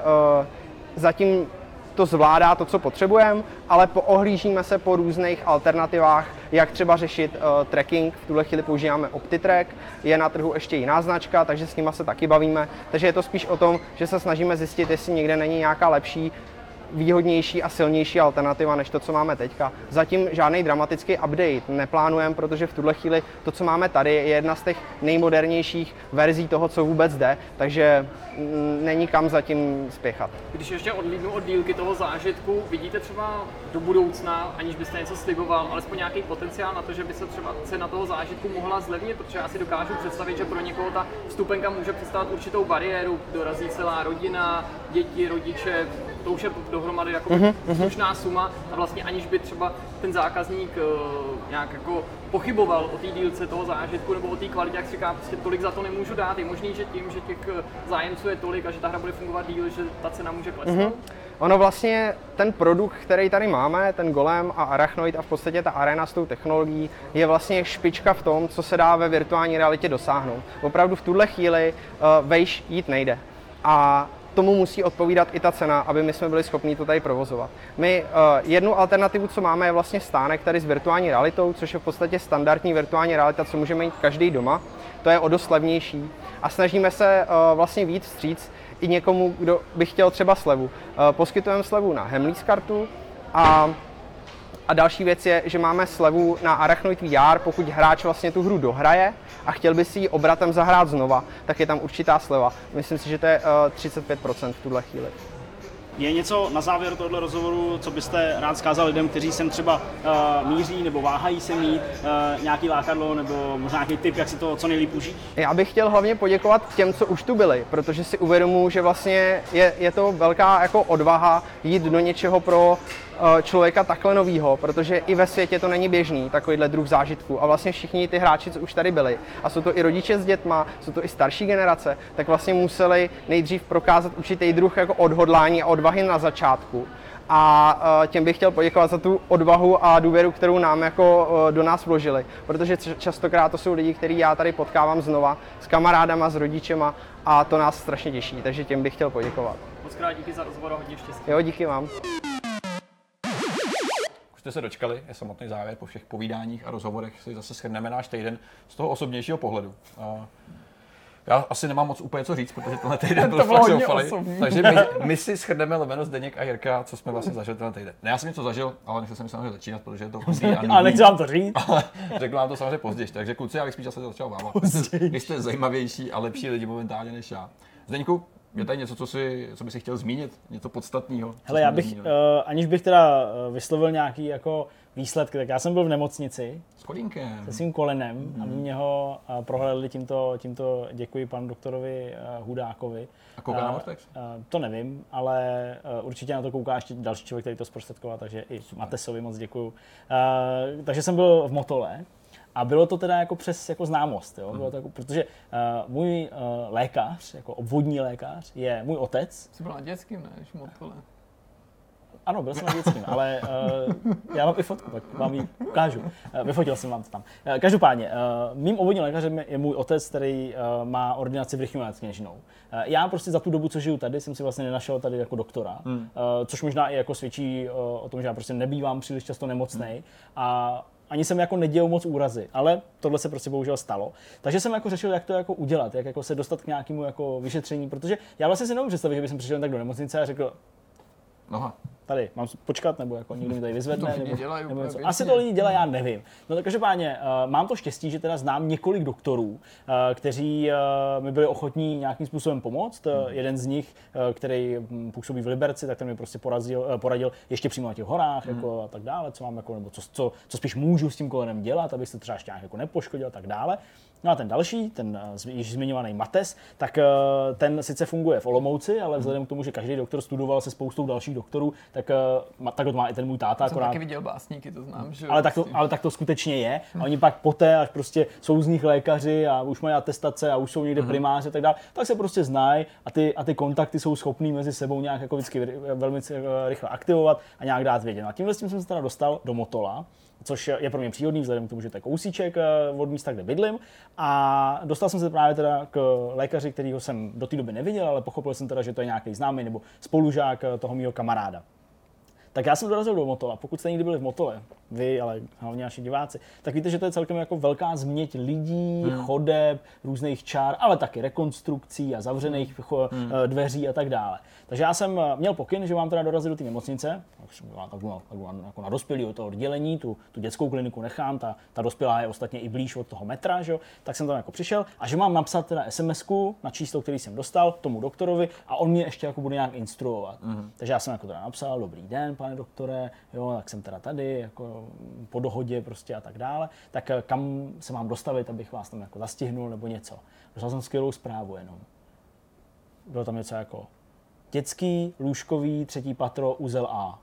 zatím to zvládá to, co potřebujeme, ale poohlížíme se po různých alternativách, jak třeba řešit uh, tracking. V tuhle chvíli používáme OptiTrack, je na trhu ještě jiná značka, takže s nima se taky bavíme. Takže je to spíš o tom, že se snažíme zjistit, jestli někde není nějaká lepší výhodnější a silnější alternativa než to, co máme teďka. Zatím žádný dramatický update neplánujeme, protože v tuhle chvíli to, co máme tady, je jedna z těch nejmodernějších verzí toho, co vůbec jde, takže mm, není kam zatím spěchat. Když ještě odlídnu od dílky toho zážitku, vidíte třeba do budoucna, aniž byste něco sliboval, alespoň nějaký potenciál na to, že by se třeba cena toho zážitku mohla zlevnit, protože já si dokážu představit, že pro někoho ta vstupenka může představit určitou bariéru, dorazí celá rodina, děti, rodiče, to už je dohromady jako uh-huh, slušná suma a vlastně aniž by třeba ten zákazník uh, nějak jako pochyboval o té dílce toho zážitku nebo o té kvalitě, jak si říká, prostě tolik za to nemůžu dát. Je možný, že tím, že těch eh, zájemců je tolik a že ta hra bude fungovat díl, že ta cena může klesnout? Uh-huh. Ono vlastně, ten produkt, který tady máme, ten Golem a Arachnoid a v podstatě ta arena s tou technologií, je vlastně špička v tom, co se dá ve virtuální realitě dosáhnout. Opravdu v tuhle chvíli uh, vejš jít nejde. A tomu musí odpovídat i ta cena, aby my jsme byli schopni to tady provozovat. My uh, jednu alternativu, co máme, je vlastně stánek tady s virtuální realitou, což je v podstatě standardní virtuální realita, co můžeme mít každý doma. To je o dost levnější a snažíme se uh, vlastně víc vstříc i někomu, kdo by chtěl třeba slevu. Uh, poskytujeme slevu na Hemleys kartu a a další věc je, že máme slevu na Arachnoid VR, pokud hráč vlastně tu hru dohraje a chtěl by si ji obratem zahrát znova, tak je tam určitá sleva. Myslím si, že to je uh, 35% v tuhle chvíli. Je něco na závěr tohle rozhovoru, co byste rád zkázal lidem, kteří sem třeba uh, míří nebo váhají se mít, uh, nějaký lákadlo nebo možná nějaký tip, jak si to co nejlíp užít? Já bych chtěl hlavně poděkovat těm, co už tu byli, protože si uvědomuji, že vlastně je, je to velká jako odvaha jít do něčeho pro Eh, člověka takhle novýho, protože i ve světě to není běžný, takovýhle druh zážitku. A vlastně všichni ty hráči, co už tady byli, a jsou to i rodiče s dětma, jsou to i starší generace, tak vlastně museli nejdřív prokázat určitý druh jako odhodlání a odvahy na začátku. A eh, těm bych chtěl poděkovat za tu odvahu a důvěru, kterou nám jako eh, do nás vložili. Protože častokrát to jsou lidi, který já tady potkávám znova s kamarádama, s rodičema a to nás strašně těší, takže těm bych chtěl poděkovat. Moc krát díky za rozhovor a hodně štěstí. Jo, díky vám jste se dočkali, je samotný závěr po všech povídáních a rozhovorech, si zase shrneme náš týden z toho osobnějšího pohledu. Já asi nemám moc úplně co říct, protože tenhle týden byl fakt zoufalý. Takže my, my si shrneme Leveno, Zdeněk a Jirka, co jsme vlastně zažili tenhle týden. Ne, já jsem něco zažil, ale nechci jsem samozřejmě začínat, protože je to hustý a Ale nechci vám to říct. Ale řeknu vám to samozřejmě později. Takže kluci, já bych spíš zase začal váma. Vy jste zajímavější a lepší lidi momentálně než já. Zdeňku, je tady něco, co, si, co by si chtěl zmínit? Něco podstatného? Hele, já bych, uh, aniž bych teda eh, vyslovil nějaký jako výsledky, tak já jsem byl v nemocnici. S kolínkem. Se svým kolenem, mm-hmm. aby mě ho uh, prohlédli tímto, tímto děkuji panu doktorovi uh, Hudákovi. A kouká uh, na Vortex? Uh, to nevím, ale uh, určitě na to kouká ještě další člověk, který to zprostředkoval, takže i Super. Matesovi moc děkuju. Uh, takže jsem byl v Motole, a bylo to teda jako přes jako známost, jo? Bylo to jako, protože uh, můj uh, lékař, jako obvodní lékař, je můj otec. Jsi byl na dětským, ne? Šmotole. Ano, byl jsem na dětským, ale uh, já mám i fotku, tak vám ji ukážu. Uh, vyfotil jsem vám to tam. Uh, každopádně, uh, mým obvodním lékařem je můj otec, který uh, má ordinaci v s kněžinou. Uh, já prostě za tu dobu, co žiju tady, jsem si vlastně nenašel tady jako doktora, hmm. uh, což možná i jako svědčí uh, o tom, že já prostě nebývám příliš často nemocný hmm. a ani jsem jako nedělal moc úrazy, ale tohle se prostě bohužel stalo. Takže jsem jako řešil, jak to jako udělat, jak jako se dostat k nějakému jako vyšetření, protože já vlastně si nemůžu představit, že bych přišel tak do nemocnice a řekl, Aha tady mám počkat, nebo jako někdo mi tady vyzvedne, to nebo, dělají nebo něco. Asi to lidi dělají, já nevím. No tak každopádně uh, mám to štěstí, že teda znám několik doktorů, uh, kteří uh, mi byli ochotní nějakým způsobem pomoct. Hmm. Uh, jeden z nich, uh, který hm, působí v Liberci, tak ten mi prostě porazil, uh, poradil ještě přímo na těch horách hmm. jako, a tak dále, co mám jako, nebo co, co, co spíš můžu s tím kolenem dělat, aby se třeba ještě nějak jako nepoškodil a tak dále. No a ten další, ten již zmiňovaný Mates, tak ten sice funguje v Olomouci, ale vzhledem k tomu, že každý doktor studoval se spoustou dalších doktorů, tak, uh, tak to má i ten můj táta. Jsem akorát... taky viděl básníky, to znám. Že ale, tak to, ale tak to skutečně je. A oni pak poté, až prostě jsou z nich lékaři a už mají atestace a už jsou někde mm-hmm. primáři a tak dále, tak se prostě znají a ty, a ty kontakty jsou schopný mezi sebou nějak jako vždycky velmi rychle aktivovat a nějak dát vědět. No a tímhle s tím jsem se teda dostal do Motola, což je pro mě příhodný vzhledem k tomu, že to je kousíček eh, od místa, kde bydlím. A dostal jsem se právě teda k lékaři, kterýho jsem do té doby neviděl, ale pochopil jsem teda, že to je nějaký známý nebo spolužák eh, toho mého kamaráda. Tak já jsem dorazil do Motola. Pokud jste někdy byli v Motole, vy, ale hlavně naši diváci, tak víte, že to je celkem jako velká změť lidí, hmm. chodeb, různých čár, ale taky rekonstrukcí a zavřených hmm. Eh, dveří a tak dále. Takže já jsem eh, měl pokyn, že mám teda dorazit do té nemocnice, tak na, jako na dospělý od toho oddělení, tu, tu dětskou kliniku nechám, ta, ta dospělá je ostatně i blíž od toho metra, že jo? tak jsem tam jako přišel a že mám napsat teda sms na číslo, který jsem dostal tomu doktorovi a on mě ještě jako bude nějak instruovat. Mm-hmm. Takže já jsem jako teda napsal, dobrý den, pane doktore, jo, tak jsem teda tady, jako po dohodě prostě a tak dále, tak eh, kam se mám dostavit, abych vás tam jako zastihnul nebo něco. Dostal jsem skvělou zprávu jenom. Bylo tam něco jako dětský, lůžkový, třetí patro, uzel A.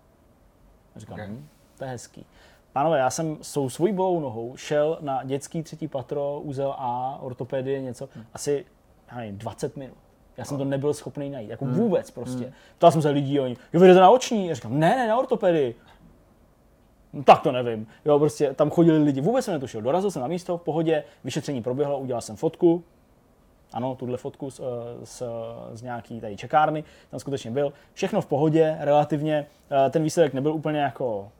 Říkám, okay. hm, to je hezký. Pánové, já jsem s svojí bolou nohou šel na dětský třetí patro, uzel A, ortopedie, něco, hmm. asi já nevím, 20 minut. Já jsem to nebyl schopný najít, jako hmm. vůbec prostě. Hmm. Ptal jsem se lidí, oni, jo, vy jdete na oční? Já říkám, ne, ne, na ortopedii. No, tak to nevím. Jo, prostě tam chodili lidi, vůbec jsem netušil. Dorazil jsem na místo, v pohodě, vyšetření proběhlo, udělal jsem fotku ano, tuhle fotku z, z, z nějaký tady čekárny, tam skutečně byl. Všechno v pohodě, relativně. Eh, ten výsledek nebyl úplně jako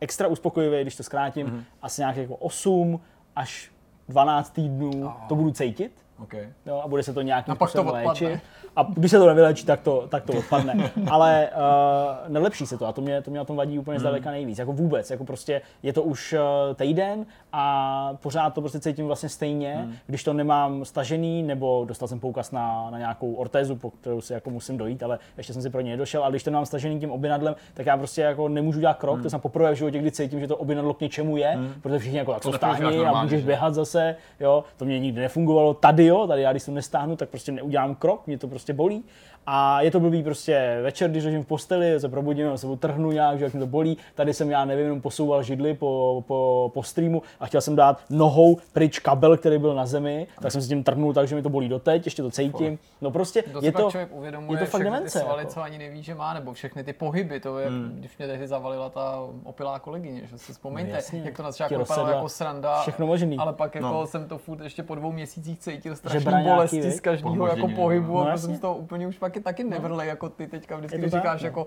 extra uspokojivý, když to zkrátím, mm-hmm. asi nějak jako 8 až 12 týdnů oh. to budu cítit. Okay. Jo, a bude se to nějakým způsobem léčit. A když se to nevylečí, tak to, tak to odpadne. Ale uh, nelepší se to a to mě, to mě na tom vadí úplně hmm. zdaleka nejvíc. Jako vůbec, jako prostě je to už uh, týden a pořád to prostě cítím vlastně stejně, hmm. když to nemám stažený, nebo dostal jsem poukaz na, na nějakou ortézu, po kterou si jako musím dojít, ale ještě jsem si pro ně nedošel. A když to nemám stažený tím obinadlem, tak já prostě jako nemůžu dělat krok. Hmm. To jsem poprvé v životě, kdy cítím, že to obinadlo k něčemu je, hmm. protože všichni jako to stáhni a můžeš běhat zase. Jo, to mě nikdy nefungovalo. Tady jo, tady já když to nestáhnu, tak prostě neudělám krok, mě to prostě bolí. A je to blbý prostě večer, když ležím v posteli, se probudím, se utrhnu nějak, že jak mi to bolí. Tady jsem já nevím, jenom posouval židli po, po, po streamu a chtěl jsem dát nohou pryč kabel, který byl na zemi, tak jsem s tím trhnul tak, že mi to bolí doteď, ještě to cítím. No prostě to je to, člověk uvědomuje je to fakt demence. Ty svaly, jako. co ani neví, že má, nebo všechny ty pohyby, to je, hmm. když mě tehdy zavalila ta opilá kolegyně, že si vzpomeňte, no, jak to na začátku vypadalo jako sranda, všechno možný. ale pak jako no. jsem to furt ještě po dvou měsících cítil strašný bolesti z každého jako pohybu no, a jsem to úplně už pak taky no. nevrlej jako ty teďka vždycky, když říkáš, no. jako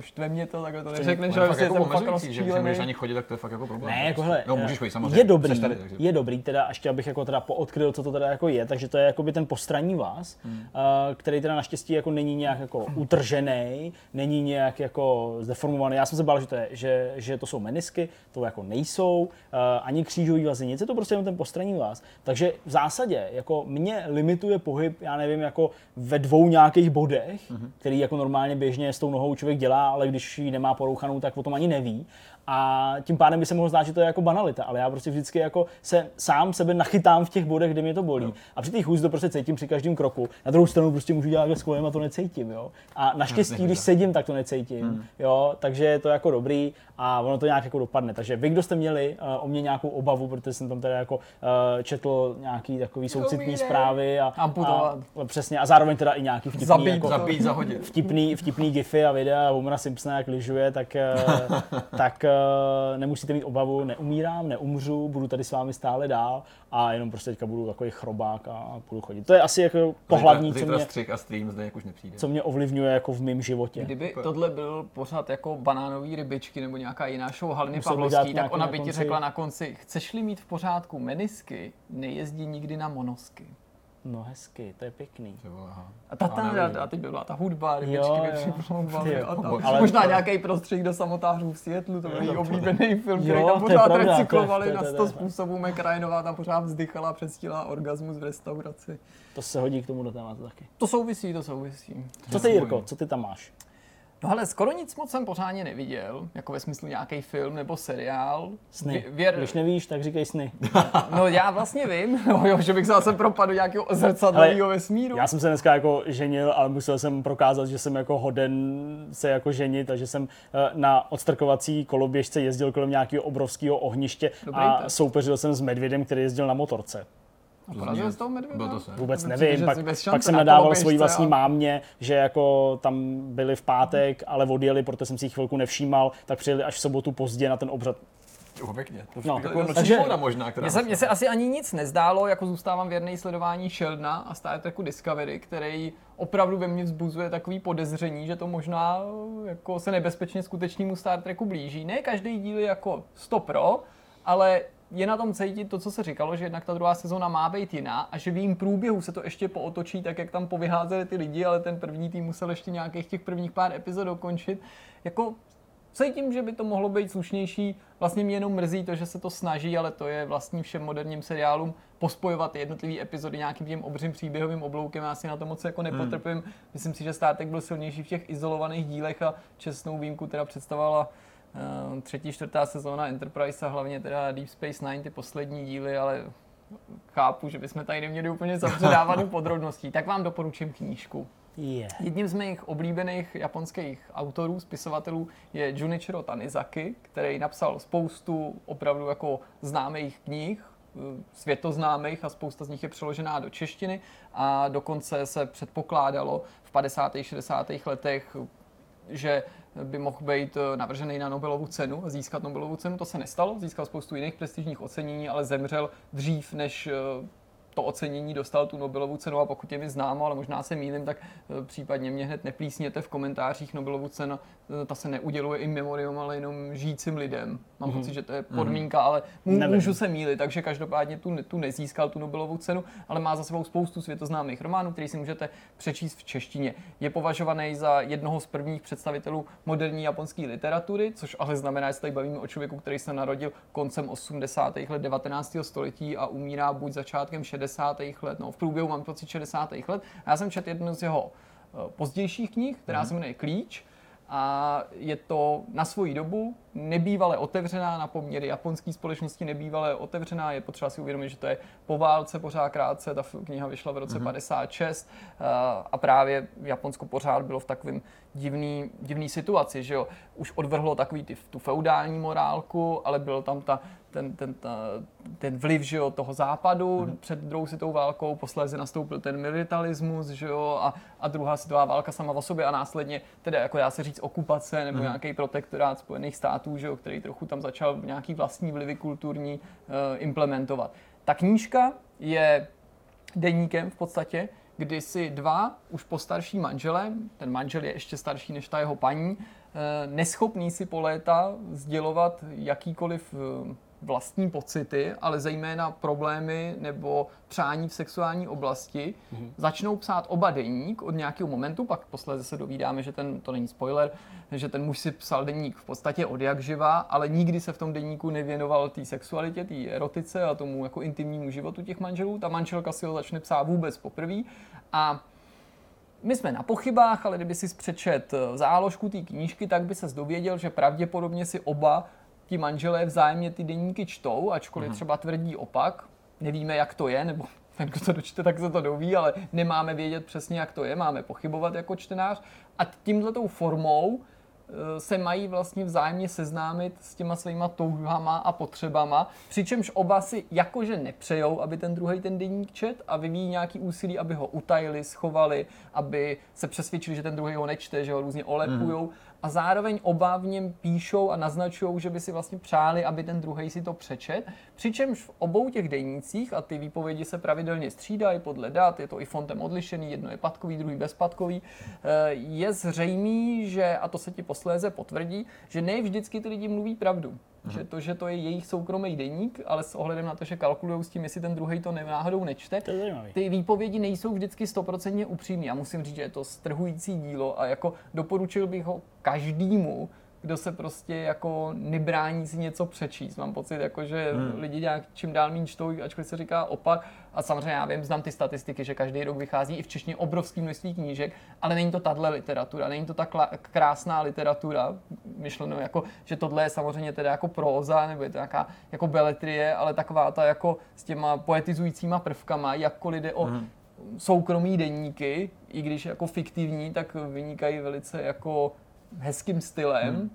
štve mě to, tak to neřekneš, že prostě jako fakt rozčílený. Že můžeš ani chodit, tak to je fakt jako problém. Ne, jako hele, no, můžeš chodit samozřejmě. Je dobrý, tady, takže... je dobrý, teda ještě abych jako teda poodkryl, co to teda jako je, takže to je jako by ten postranní vás, hmm. uh, který teda naštěstí jako není nějak jako utržený, není nějak jako zdeformovaný. Já jsem se bál, že to, je, že, že to jsou menisky, to jako nejsou, uh, ani křížový vazy, nic je to prostě jenom ten postranní vás. Takže v zásadě jako mě limituje pohyb, já nevím, jako ve dvou nějakých bodech, mm-hmm. který jako normálně běžně s tou nohou člověk dělá, ale když ji nemá porouchanou, tak o tom ani neví. A tím pádem by se mohlo zdát, že to je jako banalita, ale já prostě vždycky jako se sám sebe nachytám v těch bodech, kde mě to bolí. No. A při těch to prostě cítím při každém kroku. Na druhou stranu prostě můžu dělat s kolem a to necítím, jo. A naštěstí, když sedím, tak to necítím, hmm. jo. Takže je to jako dobrý a ono to nějak jako dopadne. Takže vy, kdo jste měli uh, o mě nějakou obavu, protože jsem tam teda jako uh, četl nějaký takový soucitný zprávy a, a, přesně a zároveň teda i nějaký vtipný, zabít, jako, zabít, zahodit. vtipný, vtipný gify a videa Homera Simpsona, jak lyžuje, tak, uh, tak uh, nemusíte mít obavu, neumírám, neumřu, budu tady s vámi stále dál a jenom prostě teďka budu takový chrobák a budu chodit. To je asi jako to hlavní, co mě, a stream zde jak už nepřijde. co mě ovlivňuje jako v mém životě. Kdyby tohle byl pořád jako banánový rybičky nebo nějaká jiná show Haliny Pavlovský, tak ona by ti řekla na konci, chceš-li mít v pořádku menisky, nejezdí nikdy na monosky. No hezky, to je pěkný. A ta, ta, a, a teď byla ta hudba, rybičky by připlouvaly a ta, ale možná nějaký prostředí do samotářů v Světlu, to byl její oblíbený film, který tam pořád recyklovali na sto způsobů. McRyanová tam pořád vzdychala, předstila orgasmus v restauraci. To se hodí k tomu do tématu taky. To souvisí, to souvisí. Co ty, Jirko, co ty tam máš? No ale skoro nic moc jsem pořádně neviděl, jako ve smyslu nějaký film nebo seriál. Sny. Věr... Když nevíš, tak říkej sny. no já vlastně vím, no, jo, že bych se zase propadl nějakého zrcadlového vesmíru. Já jsem se dneska jako ženil, ale musel jsem prokázat, že jsem jako hoden se jako ženit a že jsem eh, na odstrkovací koloběžce jezdil kolem nějakého obrovského ohniště Dobrý a tak. soupeřil jsem s medvědem, který jezdil na motorce. A porazil z toho medvěda? to se. Vůbec nevím, pak, pak jsem nadával svojí vlastní a... mámě, že jako tam byli v pátek, ale odjeli, protože jsem si jich chvilku nevšímal, tak přijeli až v sobotu pozdě na ten obřad. Jo, pěkně. To no, jako takže, možná, která mně se, mně se asi ani nic nezdálo, jako zůstávám věrný sledování Sheldona a Star Treku Discovery, který opravdu ve mně vzbuzuje takový podezření, že to možná jako se nebezpečně skutečnému Star Treku blíží. Ne každý díl je jako 100 pro, ale je na tom cítit to, co se říkalo, že jednak ta druhá sezóna má být jiná a že v jejím průběhu se to ještě pootočí tak, jak tam povyházeli ty lidi, ale ten první tým musel ještě nějakých těch prvních pár epizod dokončit. Jako cítím, že by to mohlo být slušnější. Vlastně mě jenom mrzí to, že se to snaží, ale to je vlastní všem moderním seriálům pospojovat jednotlivé epizody nějakým tím obřím příběhovým obloukem. Já si na to moc jako nepotrpím. Hmm. Myslím si, že státek byl silnější v těch izolovaných dílech a čestnou výjimku teda představovala třetí, čtvrtá sezóna Enterprise a hlavně teda Deep Space Nine, ty poslední díly, ale chápu, že bychom tady neměli úplně zapředávat do podrobností, tak vám doporučím knížku. Yeah. Jedním z mých oblíbených japonských autorů, spisovatelů je Junichiro Tanizaki, který napsal spoustu opravdu jako známých knih, eh, světoznámých a spousta z nich je přeložená do češtiny a dokonce se předpokládalo v 50. 60. letech, že by mohl být eh, navržený na Nobelovu cenu a získat Nobelovu cenu. To se nestalo, získal spoustu jiných prestižních ocenění, ale zemřel dřív, než eh, to ocenění dostal tu Nobelovu cenu a pokud je mi známo, ale možná se mýlim, tak eh, případně mě hned neplísněte v komentářích Nobelovu cenu, ta se neuděluje i memorium, ale jenom žijícím lidem. Mám mm-hmm. pocit, že to je podmínka, mm-hmm. ale Nevím. můžu se mýlit, takže každopádně tu, tu nezískal tu Nobelovu cenu, ale má za sebou spoustu světoznámých románů, který si můžete přečíst v češtině. Je považovaný za jednoho z prvních představitelů moderní japonské literatury, což ale znamená, že se tady bavíme o člověku, který se narodil koncem 80. let 19. století a umírá buď začátkem 60. let, no v průběhu mám pocit 60. let. A já jsem četl jednu z jeho eh, pozdějších knih, která mm-hmm. se jmenuje Klíč a je to na svoji dobu nebývale otevřená, na poměry japonské společnosti nebývale otevřená. Je potřeba si uvědomit, že to je po válce pořád krátce, ta kniha vyšla v roce mm-hmm. 56 eh, a právě Japonsko pořád bylo v takovém divný, divný situaci, že jo. Už odvrhlo takový ty, tu feudální morálku, ale byl tam ta, ten, ten, ta, ten vliv že jo, toho západu mm-hmm. před druhou světovou válkou, posléze nastoupil ten militarismus že jo, a, a druhá světová válka sama o sobě a následně teda jako dá se říct okupace nebo mm-hmm. nějaký protektorát Spojených států, že jo, který trochu tam začal nějaký vlastní vlivy kulturní uh, implementovat. Ta knížka je deníkem v podstatě, kdy si dva už postarší manžele, ten manžel je ještě starší než ta jeho paní, eh, neschopný si po léta sdělovat jakýkoliv eh, vlastní pocity, ale zejména problémy nebo přání v sexuální oblasti, mm-hmm. začnou psát oba deník od nějakého momentu, pak posledně se dovídáme, že ten, to není spoiler, že ten muž si psal deník v podstatě od jak živa, ale nikdy se v tom deníku nevěnoval té sexualitě, té erotice a tomu jako intimnímu životu těch manželů. Ta manželka si ho začne psát vůbec poprvé a my jsme na pochybách, ale kdyby si přečet záložku té knížky, tak by se dověděl, že pravděpodobně si oba ti manželé vzájemně ty deníky čtou, ačkoliv mm. třeba tvrdí opak. Nevíme, jak to je, nebo ten, kdo to dočte, tak se to doví, ale nemáme vědět přesně, jak to je, máme pochybovat jako čtenář. A tímhletou formou Eh, se mají vlastně vzájemně seznámit s těma svýma touhama a potřebama, přičemž oba si jakože nepřejou, aby ten druhý ten deník čet a vyvíjí nějaký úsilí, aby ho utajili, schovali, aby se přesvědčili, že ten druhý ho nečte, že ho různě olepujou. Mm. A zároveň oba v něm píšou a naznačují, že by si vlastně přáli, aby ten druhý si to přečet. Přičemž v obou těch denících, a ty výpovědi se pravidelně střídají podle dat, je to i fontem odlišený, jedno je patkový, druhý bezpatkový, eh, je zřejmý, že, a to se ti posléze potvrdí, že ne vždycky ty lidi mluví pravdu. Že mhm. to, že to je jejich soukromý deník, ale s ohledem na to, že kalkulují s tím, jestli ten druhý to náhodou nečte, to je ty výpovědi nejsou vždycky stoprocentně upřímné. Já musím říct, že je to strhující dílo a jako doporučil bych ho každému, kdo se prostě jako nebrání si něco přečíst. Mám pocit, jako, že hmm. lidi nějak čím dál méně čtou, ačkoliv se říká opak. A samozřejmě já vím, znám ty statistiky, že každý rok vychází i v češtině obrovský množství knížek, ale není to tahle literatura, není to ta krásná literatura, myšleno jako, že tohle je samozřejmě teda jako próza, nebo je to nějaká jako beletrie, ale taková ta jako s těma poetizujícíma prvkama, jakkoliv jde o hmm soukromí deníky, i když jako fiktivní, tak vynikají velice jako hezkým stylem, hmm.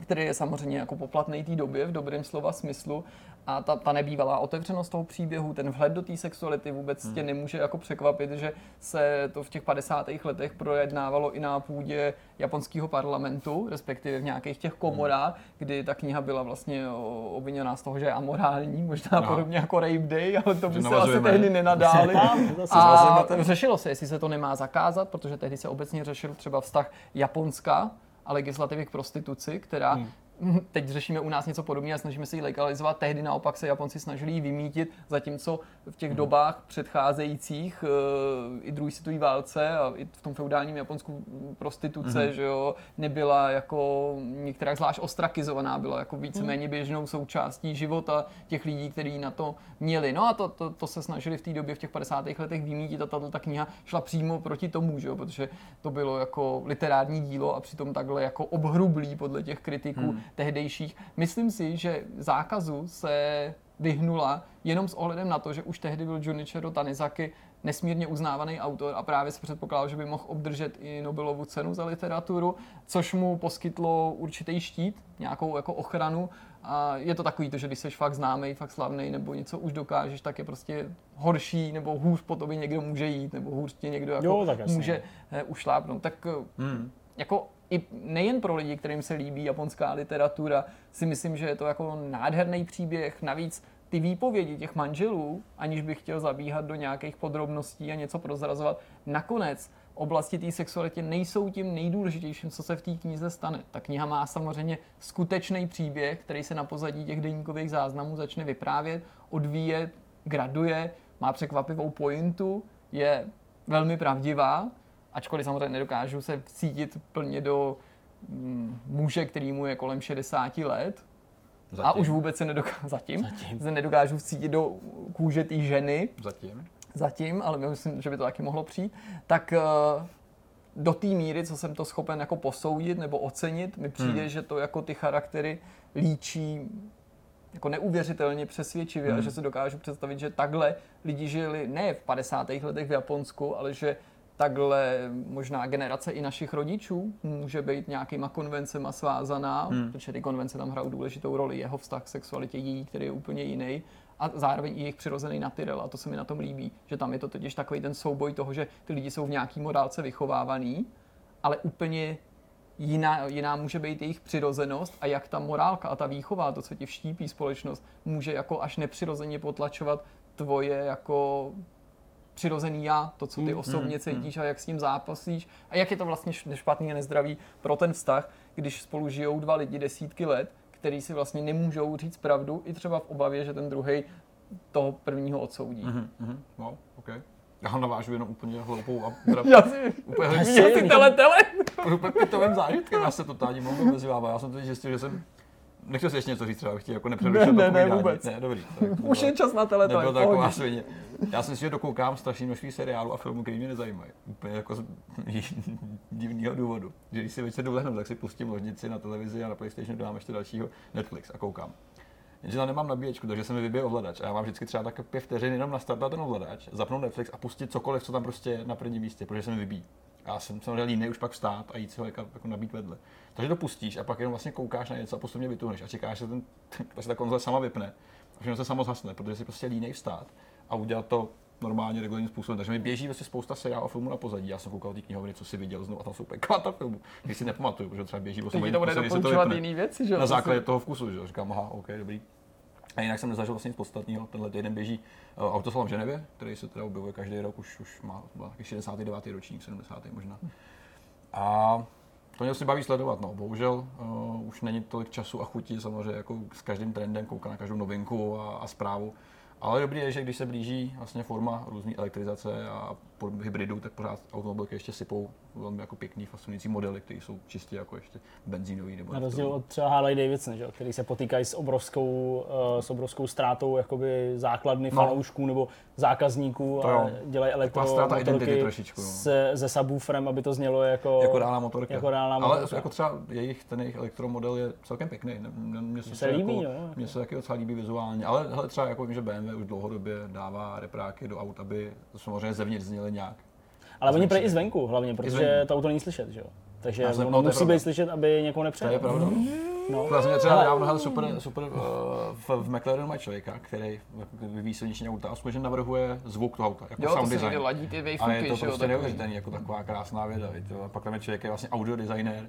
který je samozřejmě jako poplatný té době v dobrém slova smyslu a ta, ta nebývalá otevřenost toho příběhu, ten vhled do té sexuality vůbec hmm. tě nemůže jako překvapit, že se to v těch 50. letech projednávalo i na půdě japonského parlamentu, respektive v nějakých těch komorách, hmm. kdy ta kniha byla vlastně obviněná z toho, že je amorální, možná no. podobně jako Rape Day, ale to by se asi tehdy nenadáli. a řešilo se, jestli se to nemá zakázat, protože tehdy se obecně řešil třeba vztah Japonska a legislativy k prostituci, která hmm teď řešíme u nás něco podobného a snažíme se ji legalizovat. Tehdy naopak se Japonci snažili ji vymítit, zatímco v těch hmm. dobách předcházejících uh, i druhé světové válce a i v tom feudálním Japonsku prostituce, hmm. že jo, nebyla jako některá zvlášť ostrakizovaná, byla jako víceméně hmm. běžnou součástí života těch lidí, kteří na to měli. No a to, to, to se snažili v té době v těch 50. letech vymítit a tato ta kniha šla přímo proti tomu, že jo, protože to bylo jako literární dílo a přitom takhle jako obhrublý podle těch kritiků. Hmm tehdejších. Myslím si, že zákazu se vyhnula jenom s ohledem na to, že už tehdy byl Junichiro Tanizaki nesmírně uznávaný autor a právě se předpokládal, že by mohl obdržet i Nobelovu cenu za literaturu, což mu poskytlo určitý štít, nějakou jako ochranu. A je to takový to, že když jsi fakt známý, fakt slavný nebo něco už dokážeš, tak je prostě horší nebo hůř po tobě někdo může jít nebo hůř tě někdo jako jo, tak může eh, ušlápnout. Tak eh, hmm. jako i nejen pro lidi, kterým se líbí japonská literatura, si myslím, že je to jako nádherný příběh. Navíc ty výpovědi těch manželů, aniž bych chtěl zabíhat do nějakých podrobností a něco prozrazovat, nakonec oblasti té sexuality nejsou tím nejdůležitějším, co se v té knize stane. Ta kniha má samozřejmě skutečný příběh, který se na pozadí těch deníkových záznamů začne vyprávět, odvíjet, graduje, má překvapivou pointu, je velmi pravdivá, ačkoliv samozřejmě nedokážu se cítit plně do mm, muže, který mu je kolem 60 let, Zatím. A už vůbec se nedokážu, zatím, zatím. se nedokážu cítit do kůže té ženy. Zatím. Zatím, ale myslím, že by to taky mohlo přijít. Tak uh, do té míry, co jsem to schopen jako posoudit nebo ocenit, mi přijde, hmm. že to jako ty charaktery líčí jako neuvěřitelně přesvědčivě hmm. a že se dokážu představit, že takhle lidi žili ne v 50. letech v Japonsku, ale že takhle možná generace i našich rodičů. Může být nějakýma konvencema svázaná, hmm. protože ty konvence tam hrajou důležitou roli, jeho vztah k sexualitě její, který je úplně jiný. A zároveň i jejich přirozený natyrel. A to se mi na tom líbí, že tam je to totiž takový ten souboj toho, že ty lidi jsou v nějaký morálce vychovávaný, ale úplně jiná, jiná může být jejich přirozenost a jak ta morálka a ta výchova, to, co ti vštípí společnost, může jako až nepřirozeně potlačovat tvoje jako přirozený já, to, co ty mm, osobně mm, cítíš a jak s tím zápasíš a jak je to vlastně špatný a nezdravý pro ten vztah, když spolu žijou dva lidi desítky let, který si vlastně nemůžou říct pravdu, i třeba v obavě, že ten druhý toho prvního odsoudí. Mm-hmm. Wow, okay. Já navážu jenom úplně hloupou a já si, úplně hloupou. Já si tele, tele. Úplně pitovým zážitkem, já se totálně mohu mezi Já jsem teď zjistil, že jsem Nechtěl jsi ještě něco říct třeba, chtěl jako nepřerušit ne, ne, ne, vůbec. Ne, dobrý. Už je čas na tele, Nebyl taková svině. Já si že dokoukám strašně množství seriálů a filmů, které mě nezajímají. Úplně jako z divného důvodu. Že když si večer dolehnu, tak si pustím ložnici na televizi a na PlayStationu dám ještě dalšího Netflix a koukám. Jenže tam nemám nabíječku, takže se mi vybije ovladač. A já mám vždycky třeba tak pět vteřin jenom nastartovat ten ovladač, zapnout Netflix a pustit cokoliv, co tam prostě na prvním místě, protože se mi vybíjí. Já jsem samozřejmě líný už pak vstát a jít si ho jako, jako nabít vedle. Takže to pustíš a pak jenom vlastně koukáš na něco a postupně vytuhneš a čekáš, že ten, se ta konzole sama vypne a všechno se samo zhasne, protože si prostě línej vstát a udělat to normálně regulárním způsobem. Takže mi běží vlastně spousta seriálů a filmů na pozadí. Já jsem koukal ty knihovny, co si viděl znovu a tam jsou úplně kvanta filmů. Když si nepamatuju, protože třeba běží 8 to bude doporučovat jiný věci, že Na základě toho vkusu, že říkám, aha, OK, dobrý. A jinak jsem nezažil vlastně nic podstatného. Tenhle týden běží uh, Autosalon v Ženevě, který se teda objevuje každý rok, už, už má, má 69. ročník, 70. možná. A to mě si baví sledovat, no. Bohužel uh, už není tolik času a chutí samozřejmě jako s každým trendem koukat na každou novinku a, a zprávu. Ale dobrý je, že když se blíží vlastně forma různé elektrizace a hybridů, tak pořád automobilky ještě sypou velmi jako pěkný, fascinující modely, které jsou čistě jako ještě benzínový. Nebo Na rozdíl od třeba Harley Davidson, že? který se potýkají s obrovskou, uh, s obrovskou ztrátou jakoby základny no. fanoušků nebo zákazníků a dělají elektromotorky trošičku, no. se, se subwooferem, aby to znělo jako, jako reálná motorka. Jako reálná Ale motorka. jako třeba jejich, ten jejich elektromodel je celkem pěkný. Mně se, se líbí, jako, no. Mně se taky docela líbí vizuálně, ale hele, třeba jako vím, že BMW už dlouhodobě dává repráky do aut, aby to samozřejmě zevnitř zněly nějak ale oni prý i zvenku hlavně, protože to auto není slyšet, že jo? Takže jsem, no, musí být slyšet, aby někoho nepřejel. To je pravda. No. Já jsem třeba dávno hele, super, super uh, v, v McLarenu mají člověka, který vyvíjí silniční auta a skutečně navrhuje zvuk toho auta, jako jo, sound design. ladí ty Ale je to prostě neuvěřitelný, jako taková krásná věda. Pak tam je člověk, je vlastně audio designer,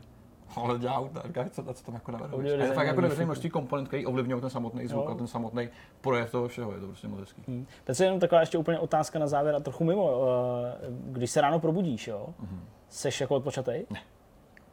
ale dělá auta, říká, co, co tam jako navrhuješ. A je fakt jako neuvěřitelné množství komponent, který ovlivňují ten samotný zvuk jo. a ten samotný projev toho všeho, je to prostě moc hezký. Hmm. Teď je jenom taková ještě úplně otázka na závěr a trochu mimo. Eh, když se ráno probudíš, jo, mm-hmm. seš jako odpočatej? Ne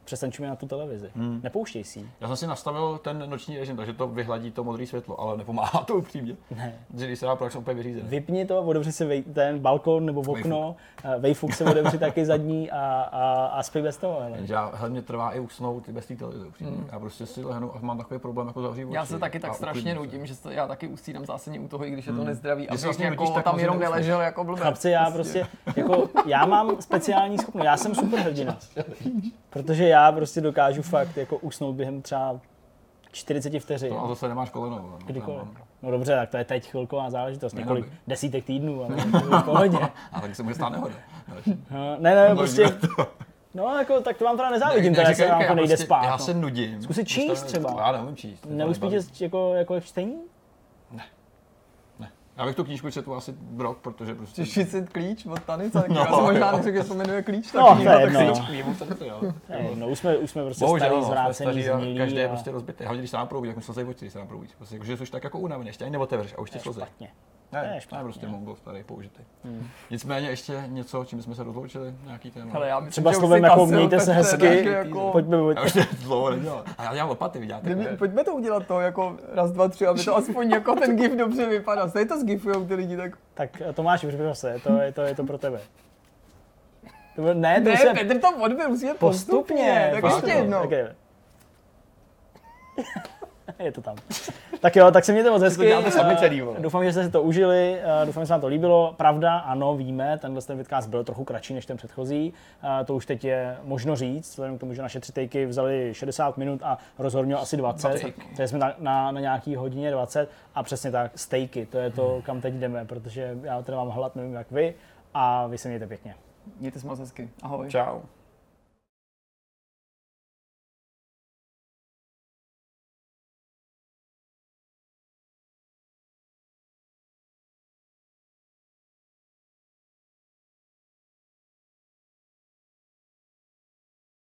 přestaň na tu televizi. Hmm. Nepouštěj si Já jsem si nastavil ten noční režim, takže to vyhladí to modré světlo, ale nepomáhá to upřímně. Ne. Že když se dá, tak jsem úplně vyřízený. Vypni to, otevři si vej, ten balkon nebo okno, vejfuk se otevři taky zadní a, a, a spí bez toho. Ale. Jenže já, hlavně trvá i usnout bez té televize upřímně. Hmm. Já prostě si lehnu a mám takový problém jako zavřít Já se taky tak strašně nudím, že se, já taky usínám zásadně u toho, i když je to hmm. nezdravý. A vlastně jako tam jenom neležel jako blbec. Chlapci, já prostě, jako, já mám speciální schopnost, já jsem super hrdina. Protože já prostě dokážu fakt jako usnout během třeba 40 vteřin. No a zase nemáš koleno. No, Kdykoliv. No dobře, tak to je teď chvilková záležitost, několik desítek týdnů, ale v pohodě. a tak se může stát nehoda. No, ne, ne, prostě, No, jako, tak to vám teda nezávidím, ne, teda se vám jako nejde prostě, spát. Já no. se nudím. Zkusit číst třeba. Já neumím číst. Neuspíte jako, jako čtení? Ne. Ne. Já bych tu knížku četl asi rok, protože prostě... Čtyřicet klíč od Tanica, tak No, já jsem možná jo. neřekl, že se jmenuje klíč, tak No, kniha, to je tak jedno. si- Knížku, to je to, jo. No, už jsme, už jsme prostě Bohužel, starý, no, zvrácený, staří a každý je a- prostě rozbitý. Hlavně když se nám proudí, jak musel zajít oči, když se nám proudí. Prostě, jakože jsi už tak jako unavený, ještě ani neotevřeš a už ti slzy. Špatně. Ne, To je ne, špatně. prostě mongol starý použitý. Nicméně ještě něco, čím jsme se rozloučili, nějaký téma. Hele, já myslím, Třeba že už slovem jako mějte se hezky, tak jako- pojďme, Já pojďme. už to dlouho nedělal. A já dělám lopaty, vidíte? Pojďme to udělat to, jako raz, dva, tři, aby to aspoň jako ten gif dobře vypadá. Stejně to zgifujou ty lidi, tak... Tak eh, Tomáš, připrav se, to je to, je to pro tebe. To bylo- Ne, to Ne, se Petr to odbyl, musíme postupně. postupně. Tak ještě jednou. Tak je. je to tam. Tak jo, tak se mějte moc hezky. děláte sami celý, vole. Doufám, že jste si to užili, doufám, že se vám to líbilo. Pravda, ano, víme, tenhle ten vidcast byl trochu kratší než ten předchozí. To už teď je možno říct, vzhledem k tomu, že naše tři takey vzali 60 minut a rozhodně asi 20. 20. Takže jsme na, na, na nějaký hodině 20 a přesně tak, stejky, to je to, kam teď jdeme, protože já teda mám hlad, nevím jak vy, a vy se mějte pěkně. Mějte se moc hezky. Ahoj. Čau.